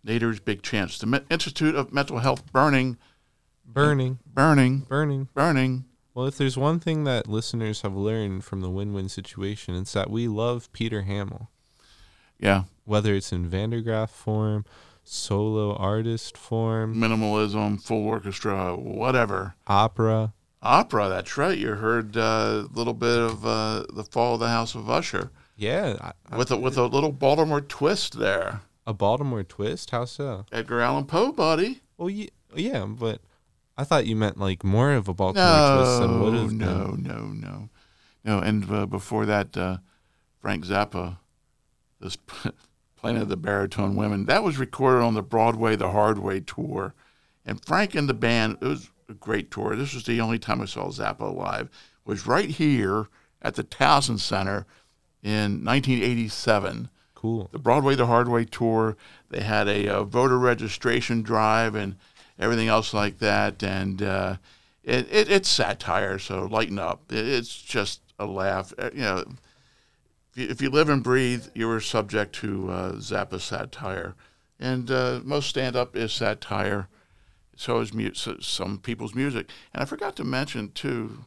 Nadir's Big Chance. The Institute of Mental Health burning, Burning. burning, Burning. burning. Well, if there's one thing that listeners have learned from the win-win situation, it's that we love Peter Hammill. Yeah, Whether it's in Van der Graaf form, solo artist form, minimalism, full orchestra, whatever. opera. Opera, that's right. You heard a little bit of uh, the Fall of the House of Usher Yeah, I- I- with a, with a little Baltimore twist there. a Baltimore twist. How so? Edgar Allan Poe, buddy. Well, yeah, yeah, but I thought you meant like more of a Baltimore twist than would No, have no, been. no, no, no. And uh, before that, uh, Frank Zappa, this playing of the baritone women, that was recorded on the Broadway the Hard Way tour. And Frank and the band, it was great tour. This was the only time I saw Zappa live. Was right here at the Towson Center in 1987. Cool. The Broadway the Hard Way tour. They had a, uh voter registration drive and everything else like that. And uh, it, it it's satire, so lighten up. It, it's just a laugh. Uh, You know, if you, if you live and breathe, you are subject to uh, Zappa satire, and uh, most stand up is satire. So is mu- so, some people's music. And I forgot to mention too.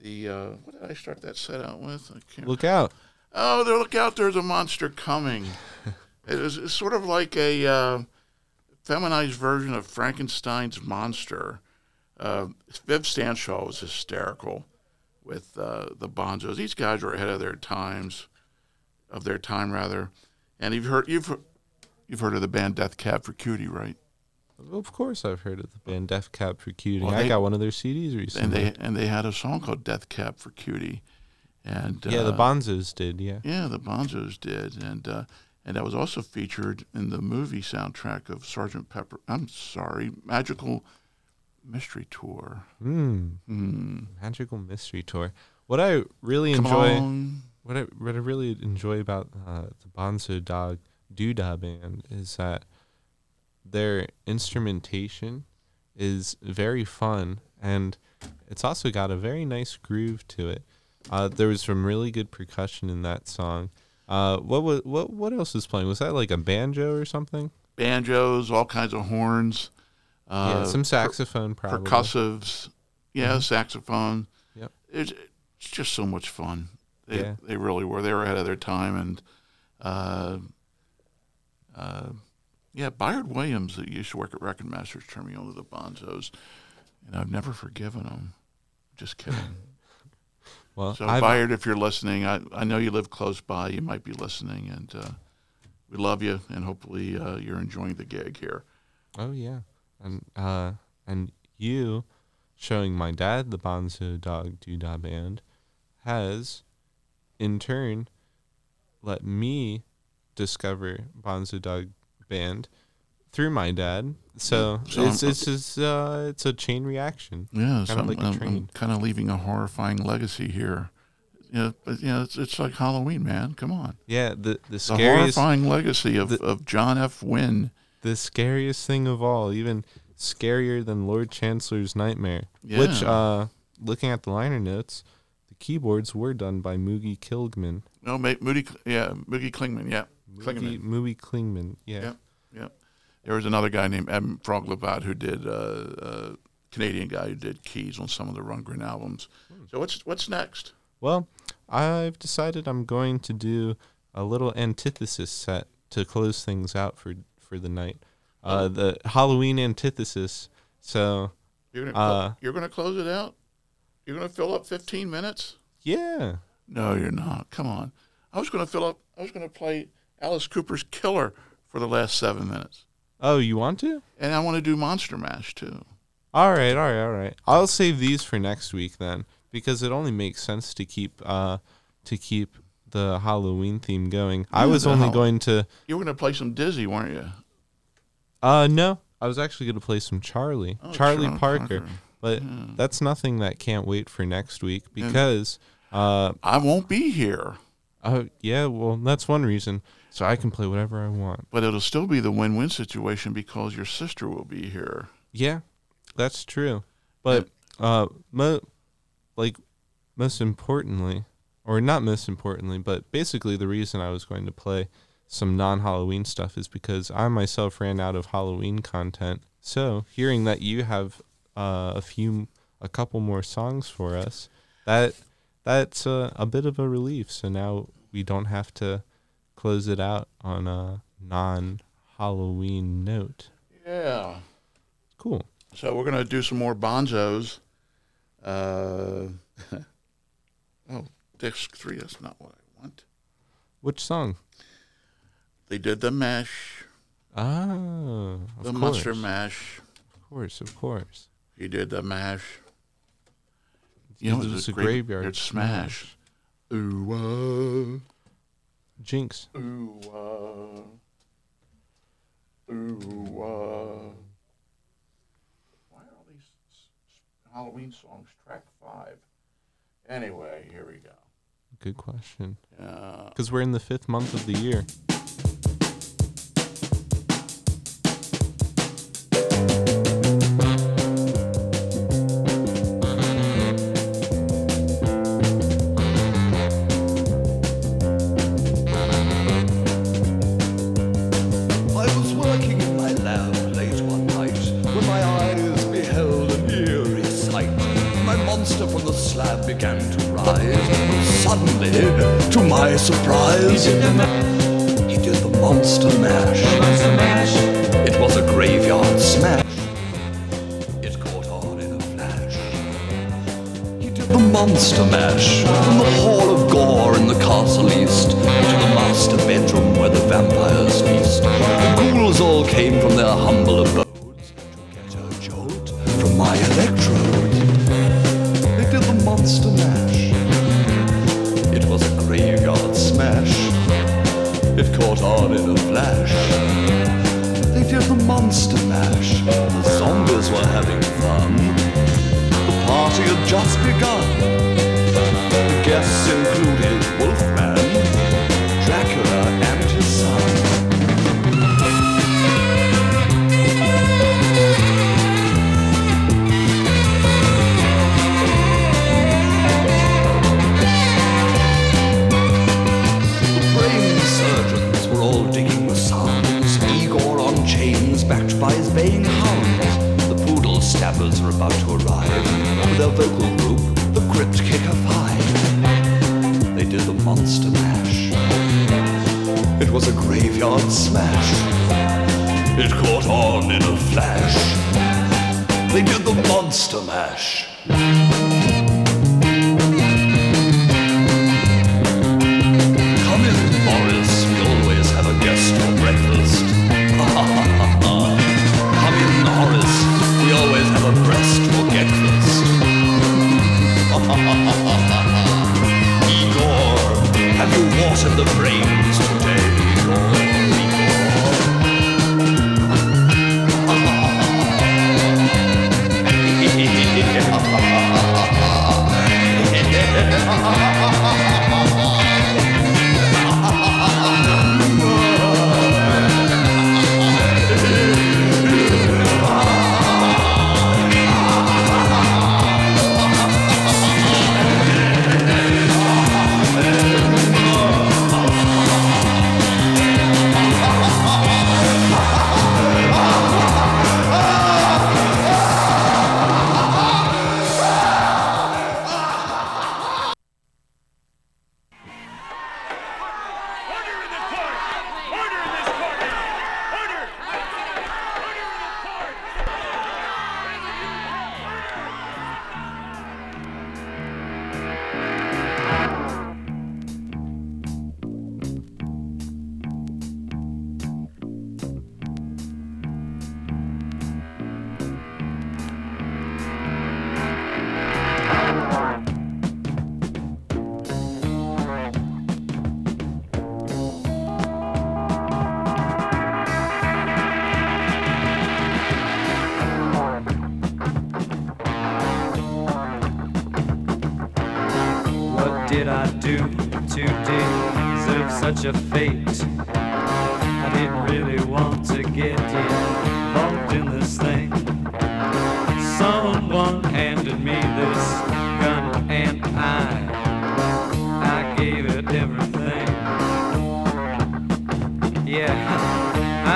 The uh, what did I start that set out with? I can't Look out. Oh, there! Look out! There's a monster coming. it is it's sort of like a uh, feminized version of Frankenstein's monster. Uh, Viv Stanshall was hysterical with uh, the Bonzos. These guys were ahead of their times, of their time rather. And you've heard you've you've heard of the band Death Cab for Cutie, right? Of course, I've heard of the band Death Cab for Cutie. Well, I they- got one of their CDs recently. And they and they had a song called Death Cab for Cutie. And yeah, the uh, Bonzos did. Yeah. Yeah, the Bonzos did, and uh, and that was also featured in the movie soundtrack of Sergeant Pepper. I'm sorry, Magical Mystery Tour. Mm. Mm. Magical Mystery Tour. What I really Come enjoy, on. what I what I really enjoy about uh, the Bonzo Dog Doodah band is that their instrumentation is very fun and it's also got a very nice groove to it. Uh, there was some really good percussion in that song. Uh, what was what what else was playing? Was that like a banjo or something? Banjos, all kinds of horns. Uh, Yeah, some per- saxophone probably. Percussives. Yeah, Mhm. saxophone. Yep. It's, it's just so much fun. They, Yeah. they really were. They were ahead of their time. And, uh, uh, yeah, Byard Williams, that used to work at Record Masters, turned me on to the Bonzos. And I've never forgiven him. Just kidding. Well, so I've- Byard, if you're listening, I, I know you live close by. You might be listening, and uh, we love you, and hopefully uh, you're enjoying the gig here. Oh yeah, and uh, and you showing my dad the Bonzo Dog Doodah Band has, in turn, let me discover Bonzo Dog Band through my dad. So, So it's I'm- it's it's, uh, it's a chain reaction. Yeah, so kind of I'm, like a I'm, kind of leaving a horrifying legacy here. You know, but you know, it's, it's like Halloween, man. Come on. Yeah, the the The scariest horrifying legacy of, of John F. Wynn. the scariest thing of all, even scarier than Lord Chancellor's Nightmare. Which, Yeah. uh, looking at the liner notes, the keyboards were done by Moogie Klingman. No, Moody, yeah, Moogie Klingman, yeah, Moogie, Klingman. Moogie Klingman, yeah. Yep, yep. There was another guy named M. Frog Labat who did uh, uh, Canadian guy who did keys on some of the Rundgren albums. So what's what's next? Well, I've decided I'm going to do a little antithesis set to close things out for for the night. Uh, the Halloween antithesis. So, You're gonna uh, you're gonna close it out. You're gonna fill up 15 minutes. yeah. No, you're not. Come on. I was gonna fill up. I was gonna play Alice Cooper's Killer for the last seven minutes, Oh, you want to? and I want to do Monster Mash too. All right, all right, all right. I'll save these for next week then, because it only makes sense to keep uh to keep the Halloween theme going. I was only Hall- going to You were gonna play some Dizzy, weren't you? uh no, I was actually going to play some Charlie, Oh, Charlie Parker, Parker. but Yeah. that's nothing that can't wait for next week Yeah. because uh I won't be here, oh yeah, well that's one reason. So I can play whatever I want. but it'll still be the win-win situation because your sister will be here. Yeah, that's true. But uh, mo- like most importantly, or not most importantly, but basically the reason I was going to play some non-Halloween stuff is because I myself ran out of Halloween content. So hearing that you have uh, a few, a couple more songs for us, that that's uh, a bit of a relief. So now we don't have to close it out on a non-Halloween note. Yeah. Cool. So we're gonna do some more bonzos. Uh, oh, disc three. That's not what I want. Which song? They did the mash, Ah, of the course. monster mash. Of course, of course. He did the mash. You know, It was a graveyard smash. Ooh, uh, Jinx. ooh, uh, ooh, uh. Why are all these Halloween songs track five? Anyway, here we go. Good question. Yeah. Because we're in the fifth month of the year.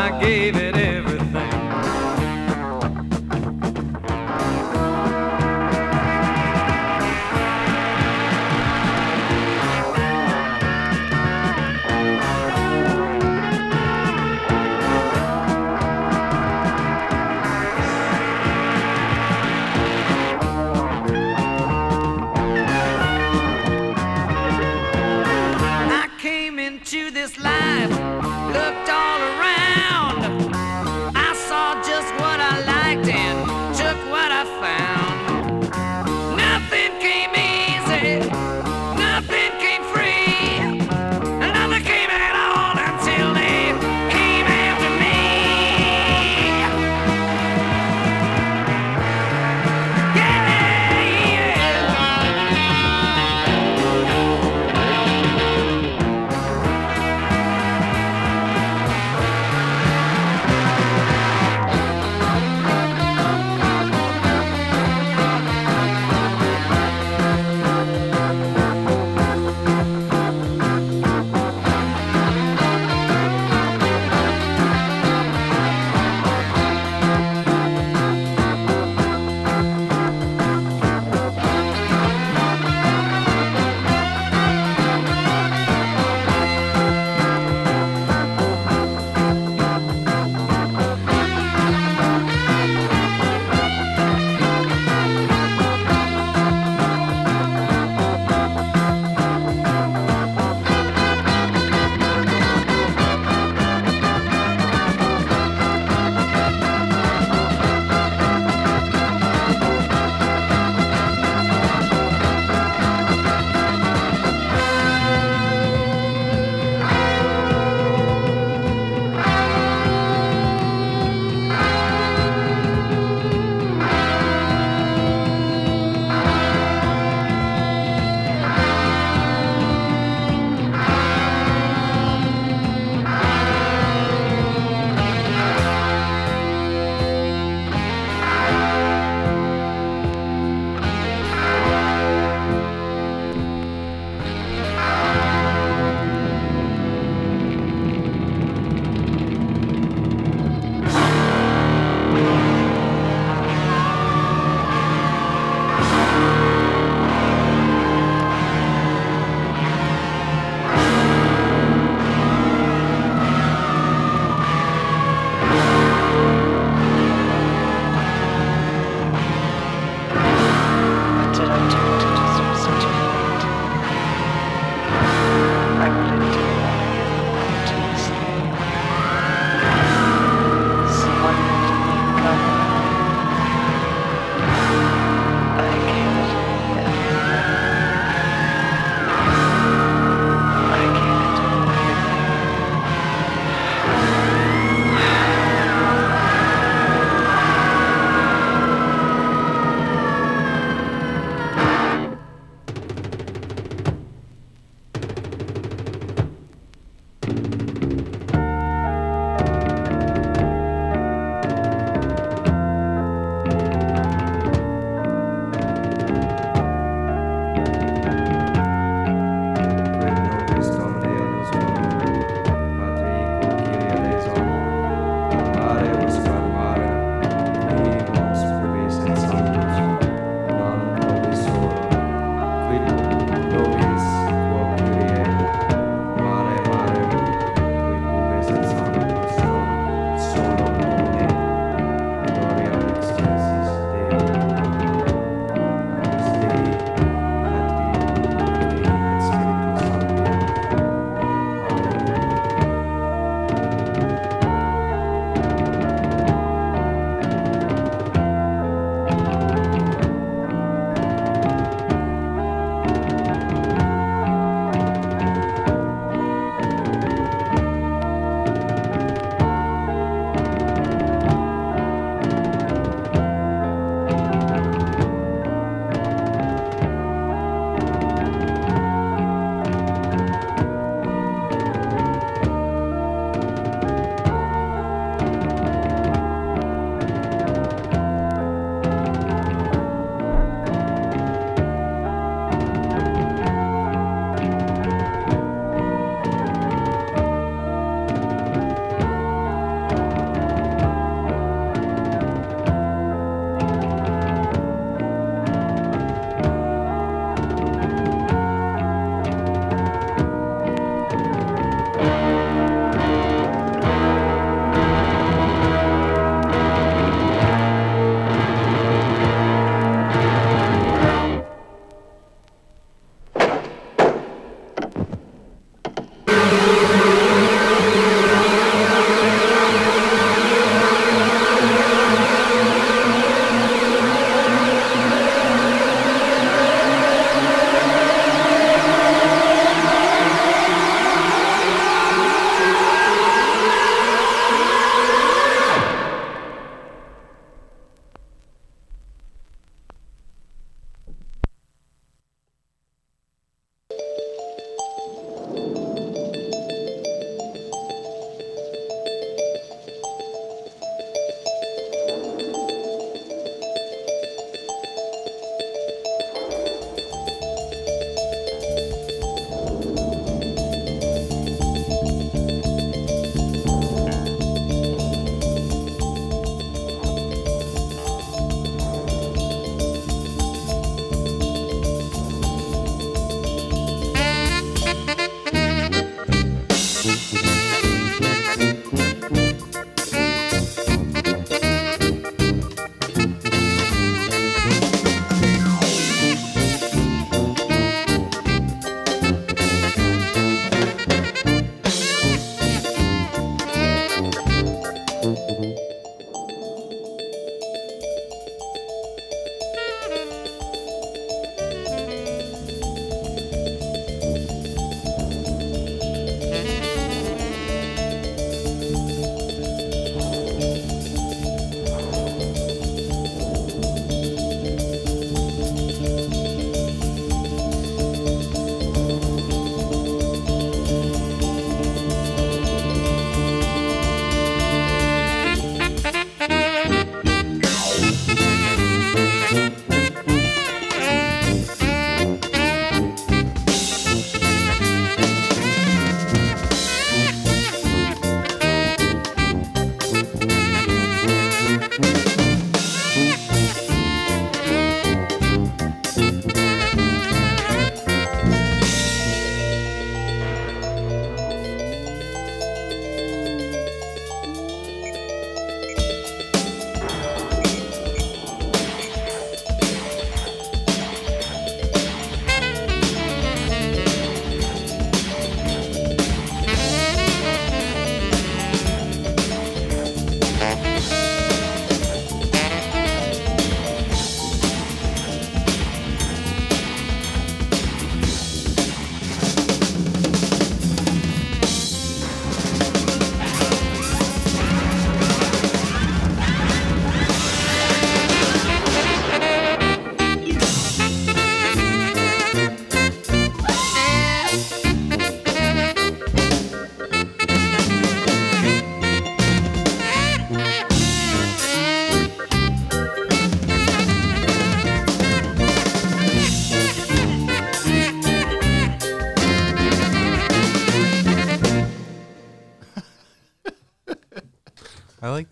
I gave it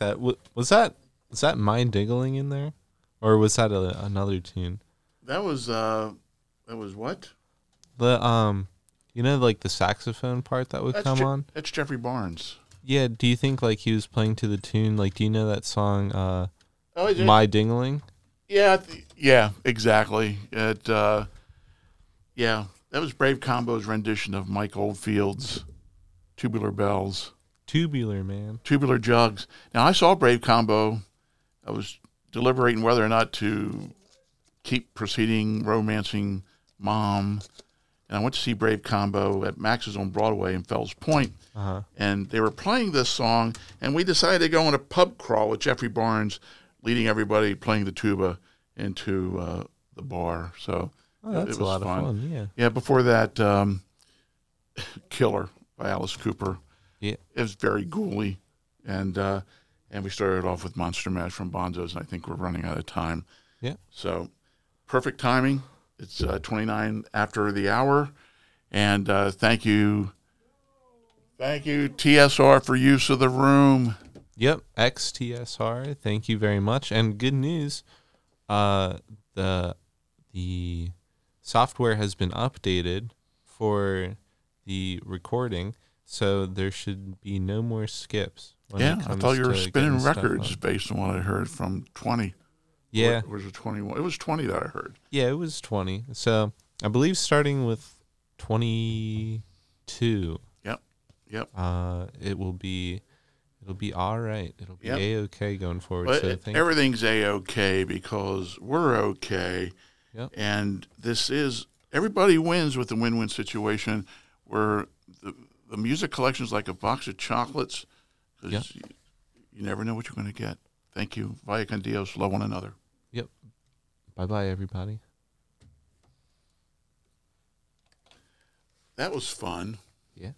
like that. Was that was that mind diggling in there, or was that a, another tune? That was uh, that was what? The um, you know, like the saxophone part that would That's come Je- on. That's Jeffrey Barnes. Yeah. Do you think like he was playing to the tune? Like, do you know that song? Uh, Oh, my dingling. Yeah, th- yeah, exactly. It, uh, yeah, that was Brave Combo's rendition of Mike Oldfield's "Tubular Bells." Tubular man. Tubular Jugs. Now I saw Brave Combo. I was deliberating whether or not to keep proceeding romancing mom, and I went to see Brave Combo at Max's on Broadway in Fells Point, Uh-huh. and they were playing this song, and we decided to go on a pub crawl with Jeffrey Barnes leading everybody playing the tuba into uh, the bar. So Oh, that's a lot of fun, yeah. yeah. Before that, um, Killer by Alice Cooper. Yeah. It was very ghouly, and uh, and we started off with Monster Mash from Bonzo's, and I think we're running out of time. Yeah. So perfect timing. It's uh, 29 after the hour, and uh, thank you, thank you TSR for use of the room. Yep, XTSR. Thank you very much. And good news, uh, the the software has been updated for the recording, so there should be no more skips. yeah, I thought you were spinning records based on what I heard from 20. Yeah. Or was it 21? It was 20 that I heard. Yeah, it was twenty. So I believe starting with twenty two. Yep. Yep. Uh, it will be. It'll be all right. It'll be Yep. a okay going forward. But so it- everything's a okay because we're okay. Yep. And this is everybody wins with the win-win situation where the the music collection is like a box of chocolates because you, you, never know what you're going to get. Thank you. Vaya con Dios. Love one another. Yep. Bye bye, everybody. That was fun. Yeah.